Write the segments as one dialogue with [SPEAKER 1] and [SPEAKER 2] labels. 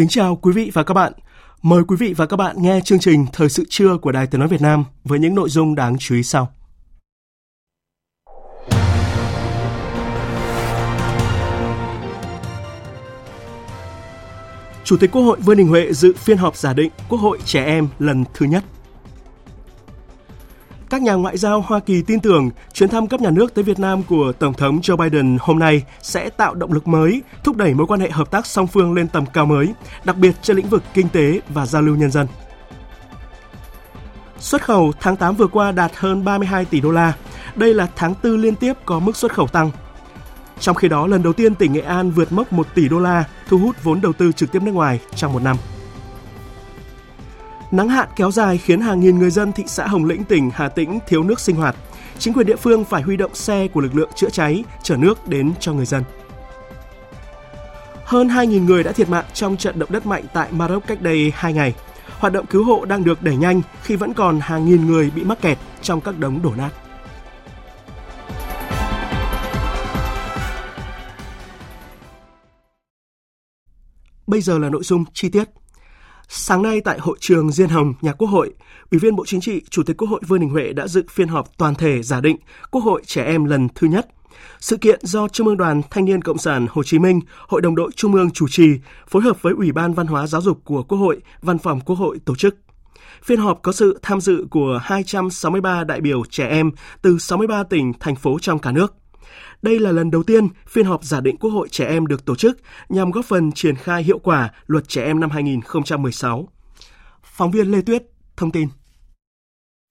[SPEAKER 1] Kính chào quý vị và các bạn. Mời quý vị và các bạn nghe chương trình Thời sự trưa của Đài Tiếng nói Việt Nam với những nội dung đáng chú ý sau. Chủ tịch Quốc hội Vương Đình Huệ dự phiên họp giả định Quốc hội trẻ em lần thứ nhất. Các nhà ngoại giao Hoa Kỳ tin tưởng chuyến thăm cấp nhà nước tới Việt Nam của Tổng thống Joe Biden hôm nay sẽ tạo động lực mới, thúc đẩy mối quan hệ hợp tác song phương lên tầm cao mới, đặc biệt trên lĩnh vực kinh tế và giao lưu nhân dân. Xuất khẩu tháng 8 vừa qua đạt hơn 32 tỷ đô la. Đây là tháng tư liên tiếp có mức xuất khẩu tăng. Trong khi đó, lần đầu tiên tỉnh Nghệ An vượt mốc 1 tỷ đô la, thu hút vốn đầu tư trực tiếp nước ngoài trong một năm. Nắng hạn kéo dài khiến hàng nghìn người dân thị xã Hồng Lĩnh tỉnh, Hà Tĩnh thiếu nước sinh hoạt. Chính quyền địa phương phải huy động xe của lực lượng chữa cháy, chở nước đến cho người dân. Hơn 2.000 người đã thiệt mạng trong trận động đất mạnh tại Maroc cách đây 2 ngày. Hoạt động cứu hộ đang được đẩy nhanh khi vẫn còn hàng nghìn người bị mắc kẹt trong các đống đổ nát. Bây giờ là nội dung chi tiết. Sáng nay tại hội trường Diên Hồng, nhà Quốc hội, Ủy viên Bộ Chính trị, Chủ tịch Quốc hội Vương Đình Huệ đã dự phiên họp toàn thể giả định Quốc hội trẻ em lần thứ nhất. Sự kiện do Trung ương Đoàn Thanh niên Cộng sản Hồ Chí Minh, Hội đồng đội Trung ương chủ trì, phối hợp với Ủy ban Văn hóa Giáo dục của Quốc hội, Văn phòng Quốc hội tổ chức. Phiên họp có sự tham dự của 263 đại biểu trẻ em từ 63 tỉnh, thành phố trong cả nước. Đây là lần đầu tiên phiên họp giả định Quốc hội trẻ em được tổ chức nhằm góp phần triển khai hiệu quả luật trẻ em năm 2016. Phóng viên Lê Tuyết thông tin.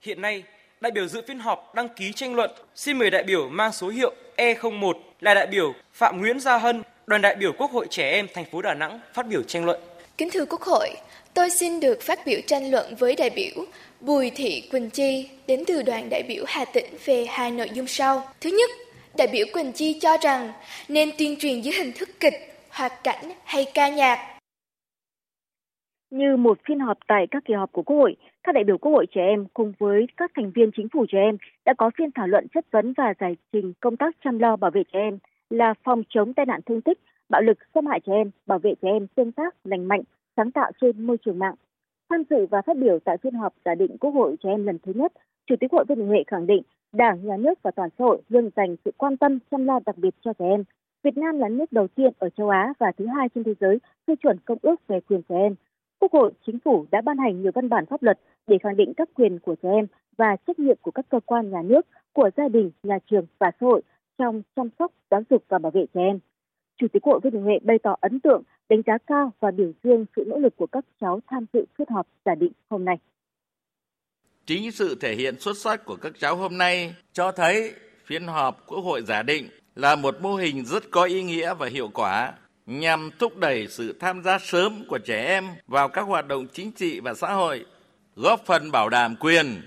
[SPEAKER 2] Hiện nay, đại biểu dự phiên họp đăng ký tranh luận. Xin mời đại biểu mang số hiệu E01 là đại biểu Phạm Nguyễn Gia Hân, đoàn đại biểu Quốc hội trẻ em thành phố Đà Nẵng phát biểu tranh luận.
[SPEAKER 3] Kính thưa Quốc hội, tôi xin được phát biểu tranh luận với đại biểu Bùi Thị Quỳnh Chi đến từ đoàn đại biểu Hà Tĩnh về hai nội dung sau. Thứ nhất, đại biểu Quỳnh Chi cho rằng nên tuyên truyền dưới hình thức kịch, hoạt cảnh hay ca nhạc.
[SPEAKER 4] Như một phiên họp tại các kỳ họp của Quốc hội, các đại biểu Quốc hội trẻ em cùng với các thành viên chính phủ trẻ em đã có phiên thảo luận chất vấn và giải trình công tác chăm lo bảo vệ trẻ em là phòng chống tai nạn thương tích, bạo lực, xâm hại trẻ em, bảo vệ trẻ em tương tác, lành mạnh, sáng tạo trên môi trường mạng. Tham dự và phát biểu tại phiên họp giả định Quốc hội trẻ em lần thứ nhất, Chủ tịch Hội Vương Đình Huệ khẳng định Đảng, Nhà nước và toàn xã hội luôn dành sự quan tâm chăm lo đặc biệt cho trẻ em. Việt Nam là nước đầu tiên ở châu Á và thứ hai trên thế giới phê chuẩn công ước về quyền trẻ em. Quốc hội, chính phủ đã ban hành nhiều văn bản pháp luật để khẳng định các quyền của trẻ em và trách nhiệm của các cơ quan nhà nước, của gia đình, nhà trường và xã hội trong chăm sóc, giáo dục và bảo vệ trẻ em. Chủ tịch Quốc Hội Vương Đình Huệ bày tỏ ấn tượng, đánh giá cao và biểu dương sự nỗ lực của các cháu tham dự phiên họp giả định hôm nay.
[SPEAKER 5] Chính sự thể hiện xuất sắc của các cháu hôm nay cho thấy phiên họp Quốc hội giả định là một mô hình rất có ý nghĩa và hiệu quả nhằm thúc đẩy sự tham gia sớm của trẻ em vào các hoạt động chính trị và xã hội, góp phần bảo đảm quyền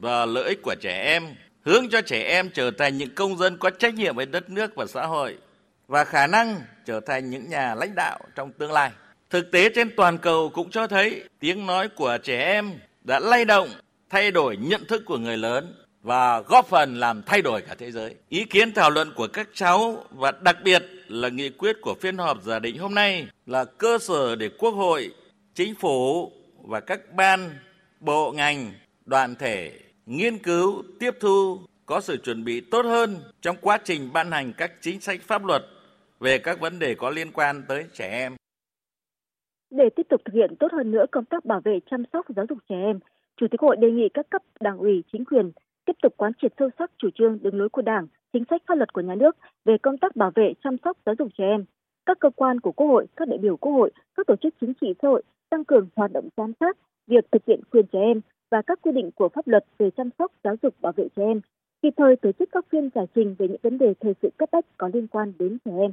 [SPEAKER 5] và lợi ích của trẻ em, hướng cho trẻ em trở thành những công dân có trách nhiệm với đất nước và xã hội và khả năng trở thành những nhà lãnh đạo trong tương lai. Thực tế trên toàn cầu cũng cho thấy tiếng nói của trẻ em đã lay động thay đổi nhận thức của người lớn và góp phần làm thay đổi cả thế giới. Ý kiến thảo luận của các cháu và đặc biệt là nghị quyết của phiên họp giả định hôm nay là cơ sở để Quốc hội, Chính phủ và các ban, bộ ngành, đoàn thể nghiên cứu, tiếp thu, có sự chuẩn bị tốt hơn trong quá trình ban hành các chính sách pháp luật về các vấn đề có liên quan tới trẻ em.
[SPEAKER 4] Để tiếp tục thực hiện tốt hơn nữa công tác bảo vệ chăm sóc giáo dục trẻ em, Chủ tịch Hội đề nghị các cấp đảng ủy, chính quyền tiếp tục quán triệt sâu sắc chủ trương đường lối của Đảng, chính sách pháp luật của nhà nước về công tác bảo vệ, chăm sóc, giáo dục trẻ em. Các cơ quan của Quốc hội, các đại biểu Quốc hội, các tổ chức chính trị xã hội tăng cường hoạt động giám sát việc thực hiện quyền trẻ em và các quy định của pháp luật về chăm sóc, giáo dục, bảo vệ trẻ em, kịp thời tổ chức các phiên giải trình về những vấn đề thời sự cấp bách có liên quan đến trẻ em.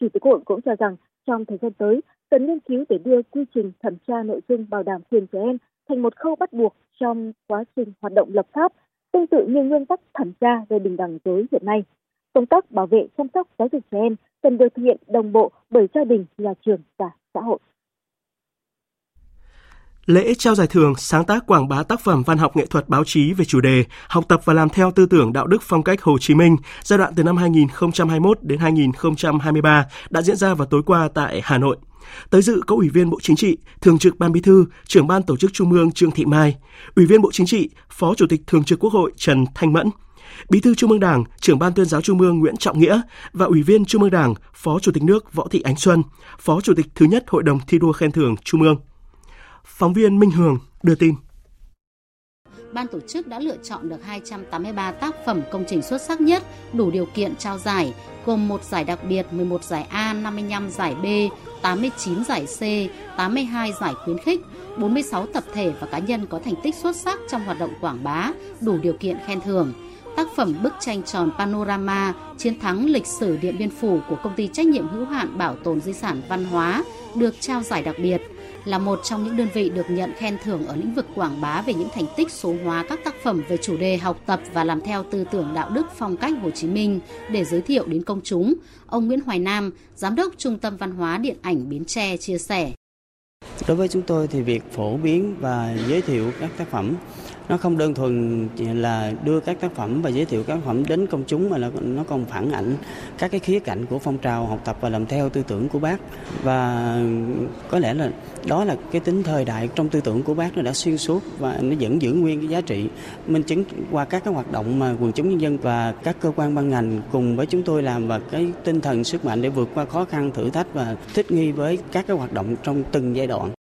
[SPEAKER 4] Chủ tịch Quốc hội cũng cho rằng trong thời gian tới cần nghiên cứu để đưa quy trình thẩm tra nội dung bảo đảm quyền trẻ em thành một khâu bắt buộc trong quá trình hoạt động lập pháp, tương tự như nguyên tắc thẩm tra về bình đẳng giới hiện nay. Công tác bảo vệ chăm sóc giáo dục trẻ em cần được thực hiện đồng bộ bởi gia đình, nhà trường và xã hội.
[SPEAKER 1] Lễ trao giải thưởng sáng tác quảng bá tác phẩm văn học nghệ thuật báo chí về chủ đề Học tập và làm theo tư tưởng đạo đức phong cách Hồ Chí Minh giai đoạn từ năm 2021 đến 2023 đã diễn ra vào tối qua tại Hà Nội. Tới dự có Ủy viên Bộ Chính trị, Thường trực Ban Bí thư, Trưởng ban Tổ chức Trung ương Trương Thị Mai, Ủy viên Bộ Chính trị, Phó Chủ tịch Thường trực Quốc hội Trần Thanh Mẫn, Bí thư Trung ương Đảng, Trưởng ban Tuyên giáo Trung ương Nguyễn Trọng Nghĩa và Ủy viên Trung ương Đảng, Phó Chủ tịch nước Võ Thị Ánh Xuân, Phó Chủ tịch thứ nhất Hội đồng thi đua khen thưởng Trung ương. Phóng viên Minh Hường đưa tin.
[SPEAKER 6] Ban tổ chức đã lựa chọn được 283 tác phẩm công trình xuất sắc nhất đủ điều kiện trao giải, gồm một giải đặc biệt, 11 giải A, 55 giải B, 89 giải C, 82 giải khuyến khích, 46 tập thể và cá nhân có thành tích xuất sắc trong hoạt động quảng bá, đủ điều kiện khen thưởng. Tác phẩm bức tranh tròn Panorama Chiến thắng lịch sử Điện Biên Phủ của công ty trách nhiệm hữu hạn bảo tồn di sản văn hóa được trao giải đặc biệt – là một trong những đơn vị được nhận khen thưởng ở lĩnh vực quảng bá về những thành tích số hóa các tác phẩm về chủ đề học tập và làm theo tư tưởng đạo đức phong cách Hồ Chí Minh để giới thiệu đến công chúng. Ông Nguyễn Hoài Nam, Giám đốc Trung tâm Văn hóa Điện ảnh Bến Tre chia sẻ.
[SPEAKER 7] Đối với chúng tôi thì việc phổ biến và giới thiệu các tác phẩm nó không đơn thuần chỉ là đưa các tác phẩm và giới thiệu các tác phẩm đến công chúng, mà là nó còn phản ảnh các cái khía cạnh của phong trào học tập và làm theo tư tưởng của bác. Và có lẽ là đó là cái tính thời đại trong tư tưởng của bác nó đã xuyên suốt và nó vẫn giữ nguyên cái giá trị. Minh chứng qua các cái hoạt động mà quần chúng nhân dân và các cơ quan ban ngành cùng với chúng tôi làm và cái tinh thần sức mạnh để vượt qua khó khăn, thử thách và thích nghi với các cái hoạt động trong từng giai đoạn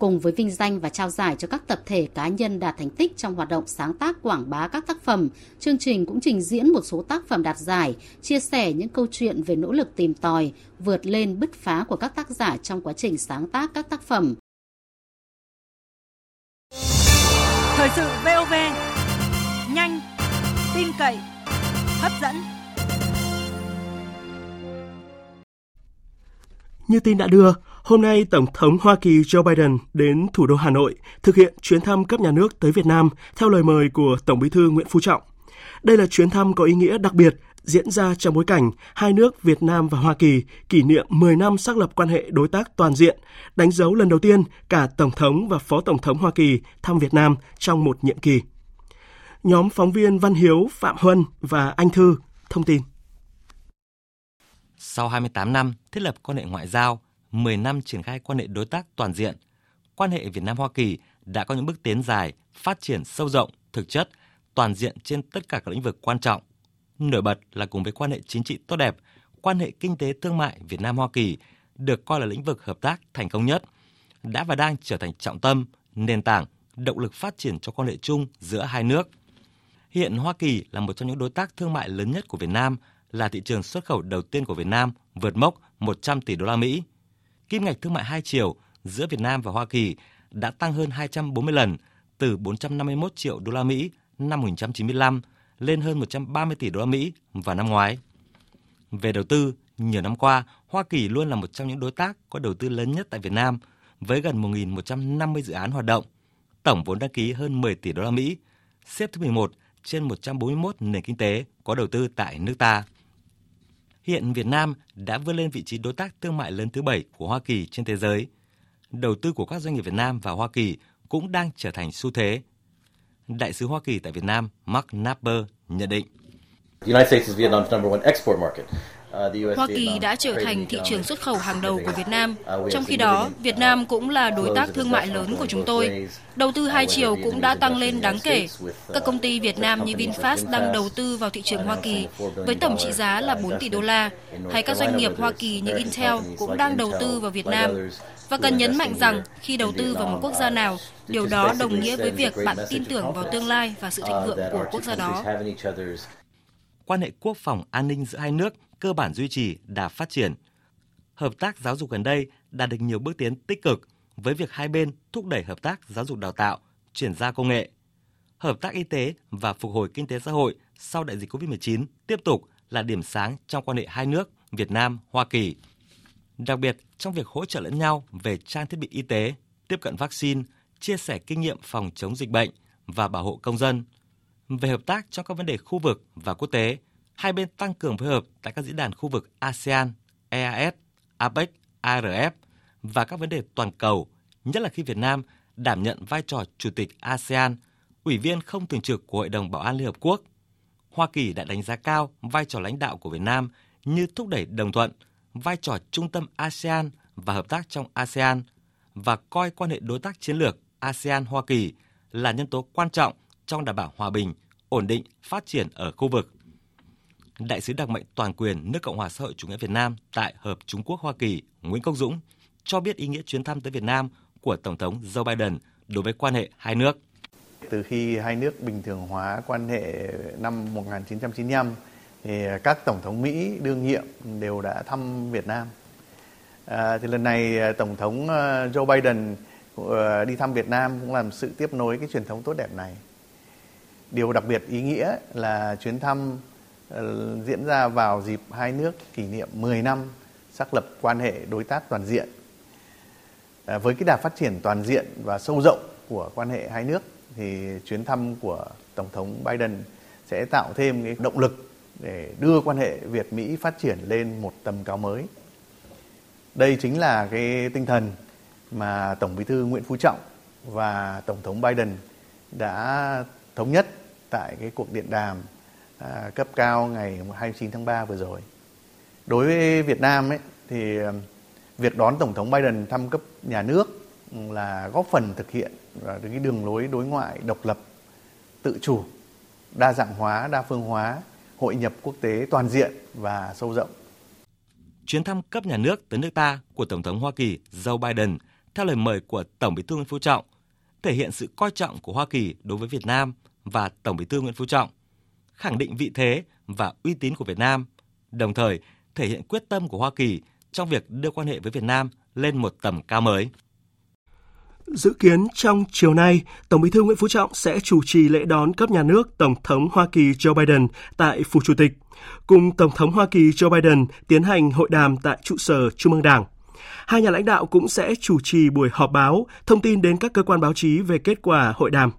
[SPEAKER 6] cùng với vinh danh và trao giải cho các tập thể cá nhân đạt thành tích trong hoạt động sáng tác quảng bá các tác phẩm. Chương trình cũng trình diễn một số tác phẩm đạt giải, chia sẻ những câu chuyện về nỗ lực tìm tòi, vượt lên bứt phá của các tác giả trong quá trình sáng tác các tác phẩm.
[SPEAKER 8] Thời sự VOV, nhanh, tin cậy, hấp dẫn.
[SPEAKER 1] Như tin đã đưa, Hôm nay, Tổng thống Hoa Kỳ Joe Biden đến thủ đô Hà Nội thực hiện chuyến thăm cấp nhà nước tới Việt Nam theo lời mời của Tổng bí thư Nguyễn Phú Trọng. Đây là chuyến thăm có ý nghĩa đặc biệt diễn ra trong bối cảnh hai nước Việt Nam và Hoa Kỳ kỷ niệm 10 năm xác lập quan hệ đối tác toàn diện, đánh dấu lần đầu tiên cả Tổng thống và Phó Tổng thống Hoa Kỳ thăm Việt Nam trong một nhiệm kỳ. Nhóm phóng viên Văn Hiếu, Phạm Huân và Anh Thư thông tin.
[SPEAKER 9] Sau 28 năm thiết lập quan hệ ngoại giao, 10 năm triển khai quan hệ đối tác toàn diện, quan hệ Việt Nam Hoa Kỳ đã có những bước tiến dài, phát triển sâu rộng, thực chất, toàn diện trên tất cả các lĩnh vực quan trọng. Nổi bật là cùng với quan hệ chính trị tốt đẹp, quan hệ kinh tế thương mại Việt Nam Hoa Kỳ được coi là lĩnh vực hợp tác thành công nhất, đã và đang trở thành trọng tâm, nền tảng, động lực phát triển cho quan hệ chung giữa hai nước. Hiện Hoa Kỳ là một trong những đối tác thương mại lớn nhất của Việt Nam, là thị trường xuất khẩu đầu tiên của Việt Nam, vượt mốc 100 tỷ đô la Mỹ kim ngạch thương mại hai chiều giữa Việt Nam và Hoa Kỳ đã tăng hơn 240 lần từ 451 triệu đô la Mỹ năm 1995 lên hơn 130 tỷ đô la Mỹ vào năm ngoái. Về đầu tư, nhiều năm qua, Hoa Kỳ luôn là một trong những đối tác có đầu tư lớn nhất tại Việt Nam với gần 1.150 dự án hoạt động, tổng vốn đăng ký hơn 10 tỷ đô la Mỹ, xếp thứ 11 trên 141 nền kinh tế có đầu tư tại nước ta. Hiện Việt Nam đã vươn lên vị trí đối tác thương mại lớn thứ bảy của Hoa Kỳ trên thế giới. Đầu tư của các doanh nghiệp Việt Nam vào Hoa Kỳ cũng đang trở thành xu thế. Đại sứ Hoa Kỳ tại Việt Nam Mark Napper nhận định. The United States is Vietnam's number one export
[SPEAKER 10] market. Uh, Hoa Kỳ đã trở thành thị trường xuất khẩu hàng đầu của Việt Nam. Uh, trong khi đó, Việt Nam cũng là đối tác thương mại lớn của chúng tôi. Đầu tư hai chiều cũng đã tăng lên đáng kể. Các công ty Việt Nam như VinFast đang đầu tư vào thị trường Hoa Kỳ với tổng trị giá là 4 tỷ đô la, hay các doanh nghiệp Hoa Kỳ như Intel cũng đang đầu tư vào Việt Nam. Và cần nhấn mạnh rằng khi đầu tư vào một quốc gia nào, điều đó đồng nghĩa với việc bạn tin tưởng vào tương lai và sự thịnh vượng của quốc gia đó.
[SPEAKER 9] quan hệ quốc phòng an ninh giữa hai nước cơ bản duy trì đà phát triển. Hợp tác giáo dục gần đây đạt được nhiều bước tiến tích cực với việc hai bên thúc đẩy hợp tác giáo dục đào tạo, chuyển giao công nghệ. Hợp tác y tế và phục hồi kinh tế xã hội sau đại dịch COVID-19 tiếp tục là điểm sáng trong quan hệ hai nước Việt Nam Hoa Kỳ. Đặc biệt trong việc hỗ trợ lẫn nhau về trang thiết bị y tế, tiếp cận vaccine, chia sẻ kinh nghiệm phòng chống dịch bệnh và bảo hộ công dân. Về hợp tác trong các vấn đề khu vực và quốc tế, hai bên tăng cường phối hợp tại các diễn đàn khu vực ASEAN, EAS, APEC, ARF và các vấn đề toàn cầu, nhất là khi Việt Nam đảm nhận vai trò Chủ tịch ASEAN, Ủy viên không thường trực của Hội đồng Bảo an Liên Hợp Quốc. Hoa Kỳ đã đánh giá cao vai trò lãnh đạo của Việt Nam như thúc đẩy đồng thuận, vai trò trung tâm ASEAN và hợp tác trong ASEAN và coi quan hệ đối tác chiến lược ASEAN-Hoa Kỳ là nhân tố quan trọng trong đảm bảo hòa bình, ổn định, phát triển ở khu vực. Đại sứ đặc mệnh toàn quyền nước Cộng hòa xã hội chủ nghĩa Việt Nam tại Hợp Trung Quốc Hoa Kỳ Nguyễn Công Dũng cho biết ý nghĩa chuyến thăm tới Việt Nam của Tổng thống Joe Biden đối với quan hệ hai nước.
[SPEAKER 11] Từ khi hai nước bình thường hóa quan hệ năm 1995 thì các tổng thống Mỹ đương nhiệm đều đã thăm Việt Nam. À, thì lần này à, tổng thống à, Joe Biden ờ, đi thăm Việt Nam cũng làm sự tiếp nối cái truyền thống tốt đẹp này. Điều đặc biệt ý nghĩa là chuyến thăm Ờ, diễn ra vào dịp hai nước kỷ niệm 10 năm xác lập quan hệ đối tác toàn diện. Ờ, với cái đà phát triển toàn diện và sâu rộng của quan hệ hai nước thì chuyến thăm của Tổng thống Biden sẽ tạo thêm cái động lực để đưa quan hệ Việt Mỹ phát triển lên một tầm cao mới. Đây chính là cái tinh thần mà Tổng Bí thư Nguyễn Phú Trọng và Tổng thống Biden đã thống nhất tại cái cuộc điện đàm à, cấp cao ngày 29 tháng 3 vừa rồi. Đối với Việt Nam ấy thì à, việc đón Tổng thống Biden thăm cấp nhà nước ừ, là góp phần thực hiện à, cái đường lối đối ngoại độc lập, tự chủ, đa dạng hóa, đa phương hóa hội nhập quốc tế toàn diện và sâu rộng.
[SPEAKER 9] Chuyến thăm cấp nhà nước tới nước ta của Tổng thống Hoa Kỳ Joe Biden theo lời mời của Tổng Bí thư Nguyễn Phú Trọng thể hiện sự coi trọng của Hoa Kỳ đối với Việt Nam và Tổng Bí thư Nguyễn Phú Trọng, khẳng định vị thế và uy tín của Việt Nam, đồng thời thể hiện quyết tâm của Hoa Kỳ trong việc đưa quan hệ với Việt Nam lên một tầm cao mới.
[SPEAKER 1] Dự kiến trong chiều nay, Tổng Bí thư Nguyễn Phú Trọng sẽ chủ trì lễ đón cấp nhà nước Tổng thống Hoa Kỳ Joe Biden tại Phủ Chủ tịch, cùng Tổng thống Hoa Kỳ Joe Biden tiến hành hội đàm tại trụ sở Trung ương Đảng. Hai nhà lãnh đạo cũng sẽ chủ trì buổi họp báo, thông tin đến các cơ quan báo chí về kết quả hội đàm.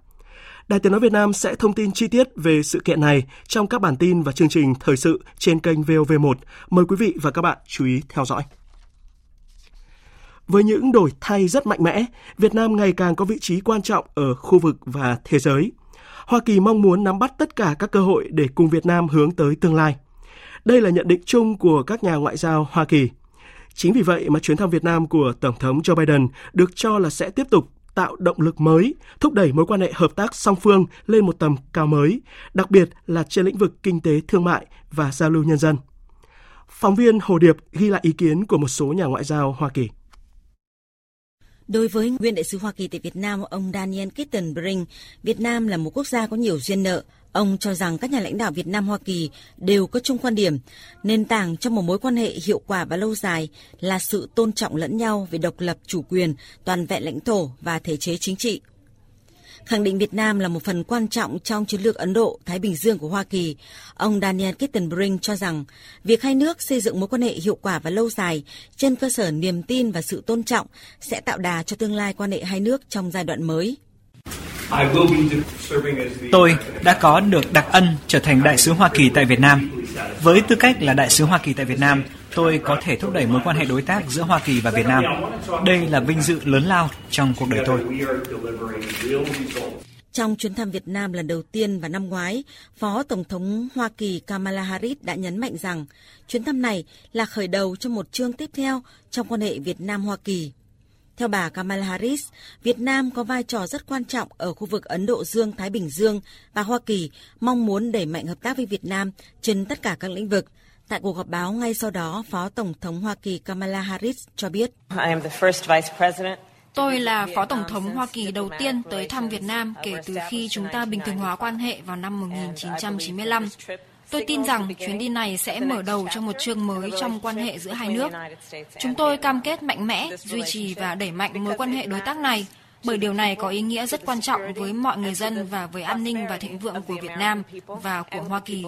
[SPEAKER 1] Đài Tiếng Nói Việt Nam sẽ thông tin chi tiết về sự kiện này trong các bản tin và chương trình thời sự trên kênh VOV1. Mời quý vị và các bạn chú ý theo dõi. Với những đổi thay rất mạnh mẽ, Việt Nam ngày càng có vị trí quan trọng ở khu vực và thế giới. Hoa Kỳ mong muốn nắm bắt tất cả các cơ hội để cùng Việt Nam hướng tới tương lai. Đây là nhận định chung của các nhà ngoại giao Hoa Kỳ. Chính vì vậy mà chuyến thăm Việt Nam của Tổng thống Joe Biden được cho là sẽ tiếp tục tạo động lực mới, thúc đẩy mối quan hệ hợp tác song phương lên một tầm cao mới, đặc biệt là trên lĩnh vực kinh tế thương mại và giao lưu nhân dân. Phóng viên Hồ Điệp ghi lại ý kiến của một số nhà ngoại giao Hoa Kỳ.
[SPEAKER 12] Đối với nguyên đại sứ Hoa Kỳ tại Việt Nam, ông Daniel Kittenbrink, Việt Nam là một quốc gia có nhiều duyên nợ. Ông cho rằng các nhà lãnh đạo Việt Nam Hoa Kỳ đều có chung quan điểm, nền tảng trong một mối quan hệ hiệu quả và lâu dài là sự tôn trọng lẫn nhau về độc lập chủ quyền, toàn vẹn lãnh thổ và thể chế chính trị khẳng định Việt Nam là một phần quan trọng trong chiến lược Ấn Độ Thái Bình Dương của Hoa Kỳ. Ông Daniel Kittenbrink cho rằng việc hai nước xây dựng mối quan hệ hiệu quả và lâu dài trên cơ sở niềm tin và sự tôn trọng sẽ tạo đà cho tương lai quan hệ hai nước trong giai đoạn mới.
[SPEAKER 13] Tôi đã có được đặc ân trở thành đại sứ Hoa Kỳ tại Việt Nam. Với tư cách là đại sứ Hoa Kỳ tại Việt Nam, tôi có thể thúc đẩy mối quan hệ đối tác giữa Hoa Kỳ và Việt Nam. Đây là vinh dự lớn lao trong cuộc đời tôi.
[SPEAKER 12] Trong chuyến thăm Việt Nam lần đầu tiên vào năm ngoái, Phó Tổng thống Hoa Kỳ Kamala Harris đã nhấn mạnh rằng chuyến thăm này là khởi đầu cho một chương tiếp theo trong quan hệ Việt Nam-Hoa Kỳ. Theo bà Kamala Harris, Việt Nam có vai trò rất quan trọng ở khu vực Ấn Độ Dương-Thái Bình Dương và Hoa Kỳ mong muốn đẩy mạnh hợp tác với Việt Nam trên tất cả các lĩnh vực. Tại cuộc họp báo ngay sau đó, Phó Tổng thống Hoa Kỳ Kamala Harris cho biết.
[SPEAKER 10] Tôi là Phó Tổng thống Hoa Kỳ đầu tiên tới thăm Việt Nam kể từ khi chúng ta bình thường hóa quan hệ vào năm 1995. Tôi tin rằng chuyến đi này sẽ mở đầu cho một chương mới trong quan hệ giữa hai nước. Chúng tôi cam kết mạnh mẽ, duy trì và đẩy mạnh mối quan hệ đối tác này, bởi điều này có ý nghĩa rất quan trọng với mọi người dân và với an ninh và thịnh vượng của Việt Nam và của Hoa Kỳ.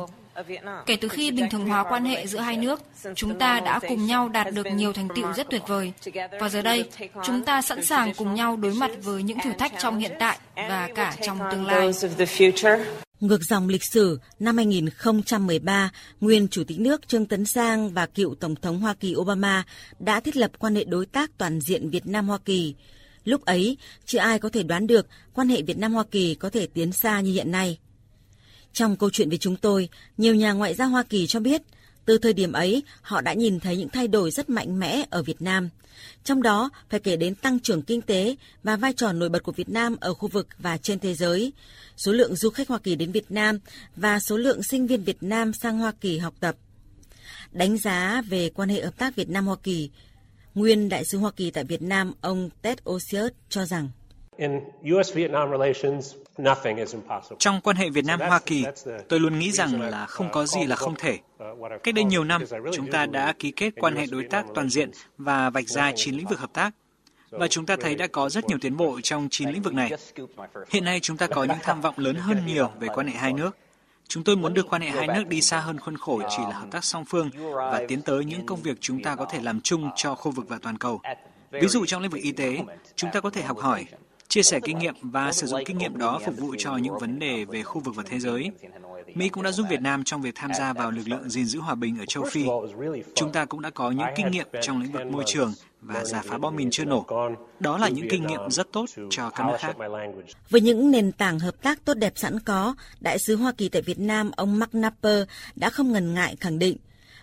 [SPEAKER 10] Kể từ khi bình thường hóa quan hệ giữa hai nước, chúng ta đã cùng nhau đạt được nhiều thành tựu rất tuyệt vời. Và giờ đây, chúng ta sẵn sàng cùng nhau đối mặt với những thử thách trong hiện tại và cả trong tương lai.
[SPEAKER 12] Ngược dòng lịch sử, năm 2013, nguyên Chủ tịch nước Trương Tấn Sang và cựu Tổng thống Hoa Kỳ Obama đã thiết lập quan hệ đối tác toàn diện Việt Nam-Hoa Kỳ. Lúc ấy, chưa ai có thể đoán được quan hệ Việt Nam-Hoa Kỳ có thể tiến xa như hiện nay. Trong câu chuyện với chúng tôi, nhiều nhà ngoại giao Hoa Kỳ cho biết, từ thời điểm ấy, họ đã nhìn thấy những thay đổi rất mạnh mẽ ở Việt Nam. Trong đó, phải kể đến tăng trưởng kinh tế và vai trò nổi bật của Việt Nam ở khu vực và trên thế giới, số lượng du khách Hoa Kỳ đến Việt Nam và số lượng sinh viên Việt Nam sang Hoa Kỳ học tập. Đánh giá về quan hệ hợp tác Việt Nam-Hoa Kỳ, nguyên đại sứ Hoa Kỳ tại Việt Nam ông Ted Osius cho rằng
[SPEAKER 13] trong quan hệ Việt Nam-Hoa Kỳ, tôi luôn nghĩ rằng là không có gì là không thể. Cách đây nhiều năm, chúng ta đã ký kết quan hệ đối tác toàn diện và vạch ra 9 lĩnh vực hợp tác. Và chúng ta thấy đã có rất nhiều tiến bộ trong 9 lĩnh vực này. Hiện nay chúng ta có những tham vọng lớn hơn nhiều về quan hệ hai nước. Chúng tôi muốn đưa quan hệ hai nước đi xa hơn khuôn khổ chỉ là hợp tác song phương và tiến tới những công việc chúng ta có thể làm chung cho khu vực và toàn cầu. Ví dụ trong lĩnh vực y tế, chúng ta có thể học hỏi, chia sẻ kinh nghiệm và sử dụng kinh nghiệm đó phục vụ cho những vấn đề về khu vực và thế giới. Mỹ cũng đã giúp Việt Nam trong việc tham gia vào lực lượng gìn giữ hòa bình ở châu Phi. Chúng ta cũng đã có những kinh nghiệm trong lĩnh vực môi trường và giả phá bom mìn chưa nổ. Đó là những kinh nghiệm rất tốt cho các nước khác.
[SPEAKER 12] Với những nền tảng hợp tác tốt đẹp sẵn có, Đại sứ Hoa Kỳ tại Việt Nam ông Mark Napper đã không ngần ngại khẳng định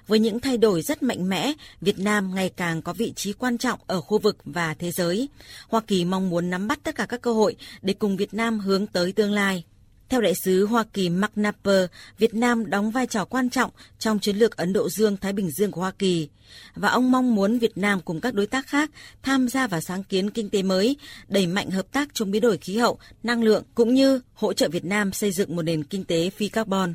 [SPEAKER 12] với những thay đổi rất mạnh mẽ, Việt Nam ngày càng có vị trí quan trọng ở khu vực và thế giới. Hoa Kỳ mong muốn nắm bắt tất cả các cơ hội để cùng Việt Nam hướng tới tương lai. Theo đại sứ Hoa Kỳ Mark Napper, Việt Nam đóng vai trò quan trọng trong chiến lược Ấn Độ Dương-Thái Bình Dương của Hoa Kỳ. Và ông mong muốn Việt Nam cùng các đối tác khác tham gia vào sáng kiến kinh tế mới, đẩy mạnh hợp tác chống biến đổi khí hậu, năng lượng, cũng như hỗ trợ Việt Nam xây dựng một nền kinh tế phi carbon.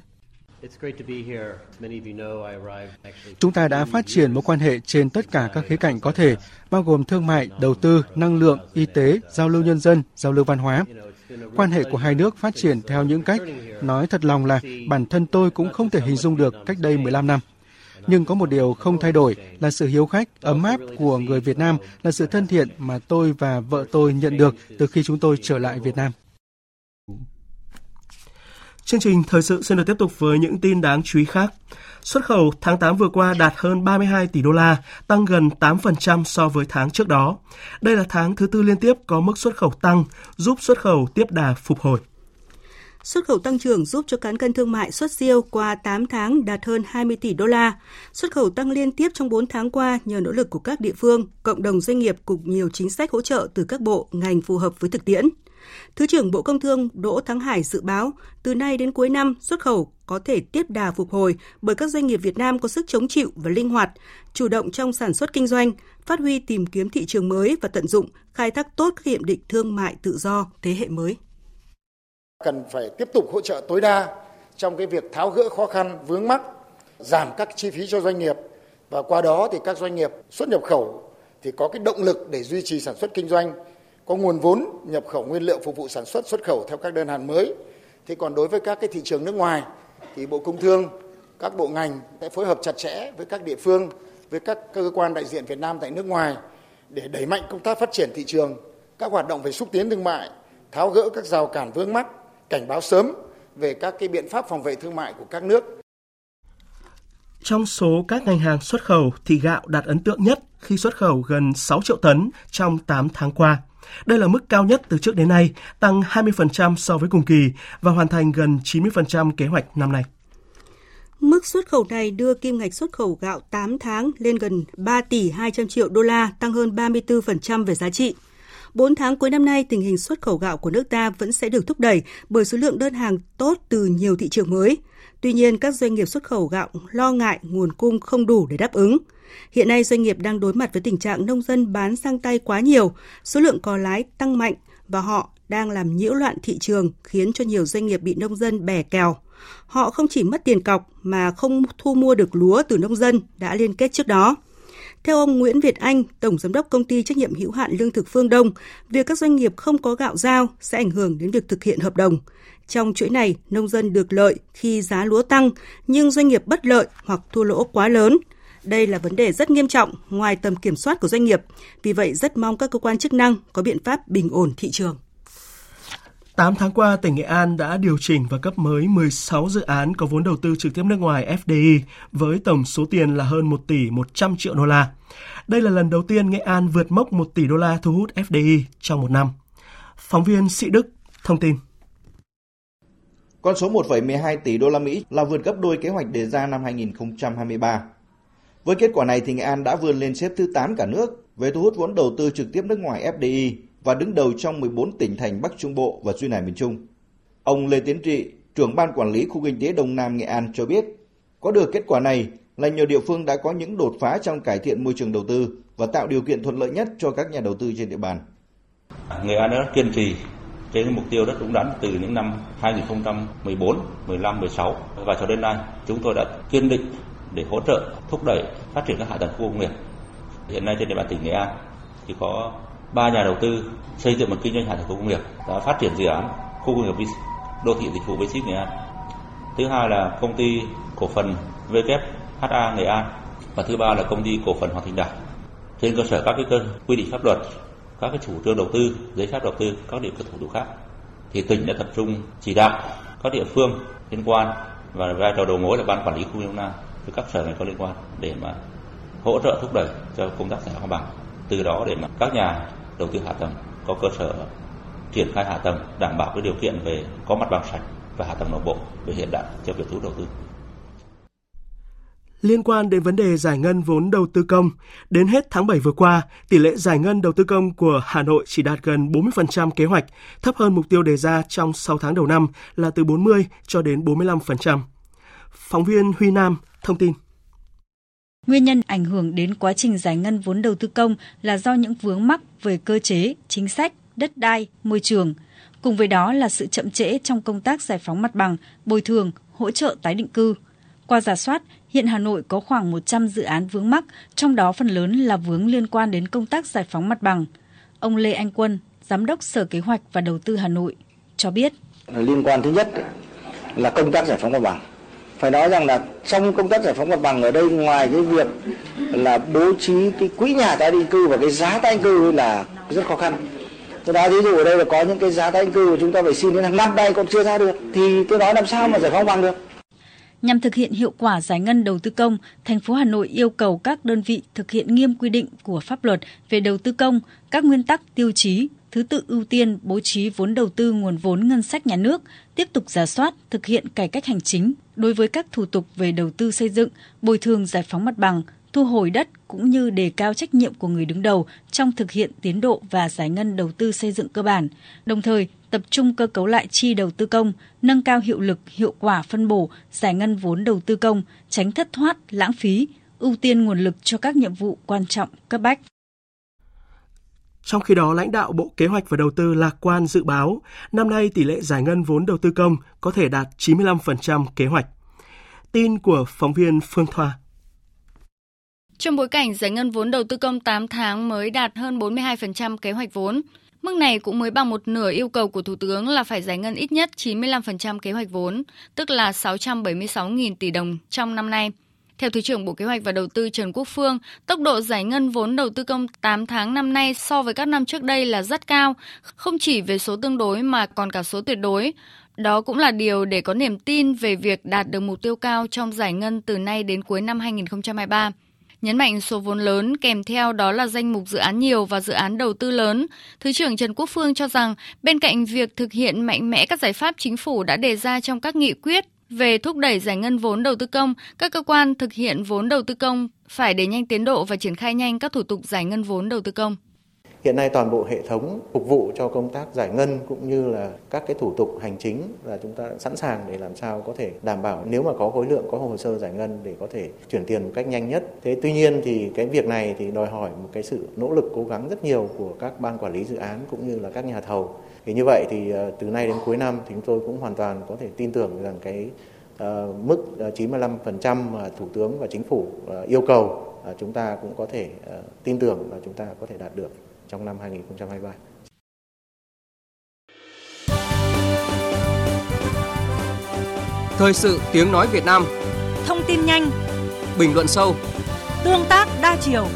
[SPEAKER 14] Chúng ta đã phát triển mối quan hệ trên tất cả các khía cạnh có thể, bao gồm thương mại, đầu tư, năng lượng, y tế, giao lưu nhân dân, giao lưu văn hóa. Quan hệ của hai nước phát triển theo những cách, nói thật lòng là bản thân tôi cũng không thể hình dung được cách đây 15 năm. Nhưng có một điều không thay đổi là sự hiếu khách, ấm áp của người Việt Nam là sự thân thiện mà tôi và vợ tôi nhận được từ khi chúng tôi trở lại Việt Nam.
[SPEAKER 1] Chương trình thời sự xin được tiếp tục với những tin đáng chú ý khác. Xuất khẩu tháng 8 vừa qua đạt hơn 32 tỷ đô la, tăng gần 8% so với tháng trước đó. Đây là tháng thứ tư liên tiếp có mức xuất khẩu tăng, giúp xuất khẩu tiếp đà phục hồi.
[SPEAKER 15] Xuất khẩu tăng trưởng giúp cho cán cân thương mại xuất siêu qua 8 tháng đạt hơn 20 tỷ đô la. Xuất khẩu tăng liên tiếp trong 4 tháng qua nhờ nỗ lực của các địa phương, cộng đồng doanh nghiệp cùng nhiều chính sách hỗ trợ từ các bộ, ngành phù hợp với thực tiễn. Thứ trưởng Bộ Công Thương Đỗ Thắng Hải dự báo từ nay đến cuối năm xuất khẩu có thể tiếp đà phục hồi bởi các doanh nghiệp Việt Nam có sức chống chịu và linh hoạt, chủ động trong sản xuất kinh doanh, phát huy tìm kiếm thị trường mới và tận dụng, khai thác tốt các hiệp định thương mại tự do thế hệ mới.
[SPEAKER 16] Cần phải tiếp tục hỗ trợ tối đa trong cái việc tháo gỡ khó khăn vướng mắc, giảm các chi phí cho doanh nghiệp và qua đó thì các doanh nghiệp xuất nhập khẩu thì có cái động lực để duy trì sản xuất kinh doanh có nguồn vốn nhập khẩu nguyên liệu phục vụ sản xuất xuất khẩu theo các đơn hàng mới. Thế còn đối với các cái thị trường nước ngoài thì Bộ Công Thương, các bộ ngành sẽ phối hợp chặt chẽ với các địa phương, với các cơ quan đại diện Việt Nam tại nước ngoài để đẩy mạnh công tác phát triển thị trường, các hoạt động về xúc tiến thương mại, tháo gỡ các rào cản vướng mắc, cảnh báo sớm về các cái biện pháp phòng vệ thương mại của các nước.
[SPEAKER 1] Trong số các ngành hàng xuất khẩu thì gạo đạt ấn tượng nhất khi xuất khẩu gần 6 triệu tấn trong 8 tháng qua. Đây là mức cao nhất từ trước đến nay, tăng 20% so với cùng kỳ và hoàn thành gần 90% kế hoạch năm nay.
[SPEAKER 15] Mức xuất khẩu này đưa kim ngạch xuất khẩu gạo 8 tháng lên gần 3 tỷ 200 triệu đô la, tăng hơn 34% về giá trị. 4 tháng cuối năm nay, tình hình xuất khẩu gạo của nước ta vẫn sẽ được thúc đẩy bởi số lượng đơn hàng tốt từ nhiều thị trường mới. Tuy nhiên, các doanh nghiệp xuất khẩu gạo lo ngại nguồn cung không đủ để đáp ứng. Hiện nay doanh nghiệp đang đối mặt với tình trạng nông dân bán sang tay quá nhiều, số lượng cò lái tăng mạnh và họ đang làm nhiễu loạn thị trường khiến cho nhiều doanh nghiệp bị nông dân bẻ kèo. Họ không chỉ mất tiền cọc mà không thu mua được lúa từ nông dân đã liên kết trước đó. Theo ông Nguyễn Việt Anh, Tổng Giám đốc Công ty Trách nhiệm hữu hạn Lương thực Phương Đông, việc các doanh nghiệp không có gạo giao sẽ ảnh hưởng đến việc thực hiện hợp đồng. Trong chuỗi này, nông dân được lợi khi giá lúa tăng, nhưng doanh nghiệp bất lợi hoặc thua lỗ quá lớn. Đây là vấn đề rất nghiêm trọng ngoài tầm kiểm soát của doanh nghiệp. Vì vậy, rất mong các cơ quan chức năng có biện pháp bình ổn thị trường.
[SPEAKER 1] 8 tháng qua, tỉnh Nghệ An đã điều chỉnh và cấp mới 16 dự án có vốn đầu tư trực tiếp nước ngoài FDI với tổng số tiền là hơn 1 tỷ 100 triệu đô la. Đây là lần đầu tiên Nghệ An vượt mốc 1 tỷ đô la thu hút FDI trong một năm. Phóng viên Sĩ Đức thông tin.
[SPEAKER 17] Con số 1,12 tỷ đô la Mỹ là vượt gấp đôi kế hoạch đề ra năm 2023. Với kết quả này thì Nghệ An đã vươn lên xếp thứ 8 cả nước về thu hút vốn đầu tư trực tiếp nước ngoài FDI và đứng đầu trong 14 tỉnh thành Bắc Trung Bộ và duyên hải miền Trung. Ông Lê Tiến Trị, trưởng ban quản lý khu kinh tế Đông Nam Nghệ An cho biết, có được kết quả này là nhiều địa phương đã có những đột phá trong cải thiện môi trường đầu tư và tạo điều kiện thuận lợi nhất cho các nhà đầu tư trên địa bàn.
[SPEAKER 18] Nghệ An đã kiên trì trên mục tiêu rất đúng đắn từ những năm 2014, 15, 16 và cho đến nay chúng tôi đã kiên định để hỗ trợ thúc đẩy phát triển các hạ tầng khu công nghiệp. Hiện nay trên địa bàn tỉnh Nghệ An thì có ba nhà đầu tư xây dựng một kinh doanh hạ tầng khu công nghiệp đã phát triển dự án khu công nghiệp đô thị dịch vụ Basic Nghệ An. Thứ hai là công ty cổ phần WHA Nghệ An và thứ ba là công ty cổ phần Hoàng Thịnh Đạt. Trên cơ sở các cái cơ quy định pháp luật, các cái chủ trương đầu tư, giấy phép đầu tư, các điều kiện thủ tục khác thì tỉnh đã tập trung chỉ đạo các địa phương liên quan và vai trò đầu mối là ban quản lý khu Đông Nam với các sở ngành có liên quan để mà hỗ trợ thúc đẩy cho công tác giải phóng bằng từ đó để mà các nhà đầu tư hạ tầng có cơ sở triển khai hạ tầng đảm bảo cái điều kiện về có mặt bằng sạch và hạ tầng nội bộ về hiện đại cho việc thu hút đầu tư.
[SPEAKER 1] Liên quan đến vấn đề giải ngân vốn đầu tư công, đến hết tháng 7 vừa qua, tỷ lệ giải ngân đầu tư công của Hà Nội chỉ đạt gần 40% kế hoạch, thấp hơn mục tiêu đề ra trong 6 tháng đầu năm là từ 40 cho đến 45%. Phóng viên Huy Nam thông tin.
[SPEAKER 19] Nguyên nhân ảnh hưởng đến quá trình giải ngân vốn đầu tư công là do những vướng mắc về cơ chế, chính sách, đất đai, môi trường. Cùng với đó là sự chậm trễ trong công tác giải phóng mặt bằng, bồi thường, hỗ trợ tái định cư. Qua giả soát, hiện Hà Nội có khoảng 100 dự án vướng mắc, trong đó phần lớn là vướng liên quan đến công tác giải phóng mặt bằng. Ông Lê Anh Quân, Giám đốc Sở Kế hoạch và Đầu tư Hà Nội, cho biết.
[SPEAKER 20] Liên quan thứ nhất là công tác giải phóng mặt bằng phải nói rằng là trong công tác giải phóng mặt bằng ở đây, ngoài cái việc là bố trí cái quỹ nhà tái định cư và cái giá tái định cư là rất khó khăn. Tôi nói ví dụ ở đây là có những cái giá tái định cư mà chúng ta phải xin đến hàng năm, nay còn chưa ra được, thì tôi nói làm sao mà giải phóng bằng được?
[SPEAKER 19] Nhằm thực hiện hiệu quả giải ngân đầu tư công, thành phố Hà Nội yêu cầu các đơn vị thực hiện nghiêm quy định của pháp luật về đầu tư công, các nguyên tắc tiêu chí, thứ tự ưu tiên bố trí vốn đầu tư nguồn vốn ngân sách nhà nước, tiếp tục giả soát, thực hiện cải cách hành chính đối với các thủ tục về đầu tư xây dựng, bồi thường giải phóng mặt bằng, thu hồi đất cũng như đề cao trách nhiệm của người đứng đầu trong thực hiện tiến độ và giải ngân đầu tư xây dựng cơ bản, đồng thời tập trung cơ cấu lại chi đầu tư công, nâng cao hiệu lực, hiệu quả phân bổ, giải ngân vốn đầu tư công, tránh thất thoát, lãng phí, ưu tiên nguồn lực cho các nhiệm vụ quan trọng, cấp bách.
[SPEAKER 1] Trong khi đó, lãnh đạo Bộ Kế hoạch và Đầu tư lạc quan dự báo năm nay tỷ lệ giải ngân vốn đầu tư công có thể đạt 95% kế hoạch. Tin của phóng viên Phương Thoa.
[SPEAKER 21] Trong bối cảnh giải ngân vốn đầu tư công 8 tháng mới đạt hơn 42% kế hoạch vốn, mức này cũng mới bằng một nửa yêu cầu của Thủ tướng là phải giải ngân ít nhất 95% kế hoạch vốn, tức là 676.000 tỷ đồng trong năm nay. Theo Thứ trưởng Bộ Kế hoạch và Đầu tư Trần Quốc Phương, tốc độ giải ngân vốn đầu tư công 8 tháng năm nay so với các năm trước đây là rất cao, không chỉ về số tương đối mà còn cả số tuyệt đối. Đó cũng là điều để có niềm tin về việc đạt được mục tiêu cao trong giải ngân từ nay đến cuối năm 2023. Nhấn mạnh số vốn lớn kèm theo đó là danh mục dự án nhiều và dự án đầu tư lớn, Thứ trưởng Trần Quốc Phương cho rằng bên cạnh việc thực hiện mạnh mẽ các giải pháp chính phủ đã đề ra trong các nghị quyết về thúc đẩy giải ngân vốn đầu tư công, các cơ quan thực hiện vốn đầu tư công phải đẩy nhanh tiến độ và triển khai nhanh các thủ tục giải ngân vốn đầu tư công.
[SPEAKER 11] Hiện nay toàn bộ hệ thống phục vụ cho công tác giải ngân cũng như là các cái thủ tục hành chính là chúng ta sẵn sàng để làm sao có thể đảm bảo nếu mà có khối lượng có hồ sơ giải ngân để có thể chuyển tiền một cách nhanh nhất. Thế tuy nhiên thì cái việc này thì đòi hỏi một cái sự nỗ lực cố gắng rất nhiều của các ban quản lý dự án cũng như là các nhà thầu. Thì như vậy thì ờ, từ nay đến cuối năm thì chúng tôi cũng hoàn toàn có thể tin tưởng rằng cái uh, mức ờ, 95% mà Thủ tướng và Chính phủ uh, yêu cầu uh, chúng ta cũng có thể tin tưởng là chúng ta có thể đạt được trong năm 2023.
[SPEAKER 22] Thời sự tiếng nói Việt Nam.
[SPEAKER 8] Thông tin nhanh.
[SPEAKER 22] Bình luận sâu.
[SPEAKER 8] Tương tác đa chiều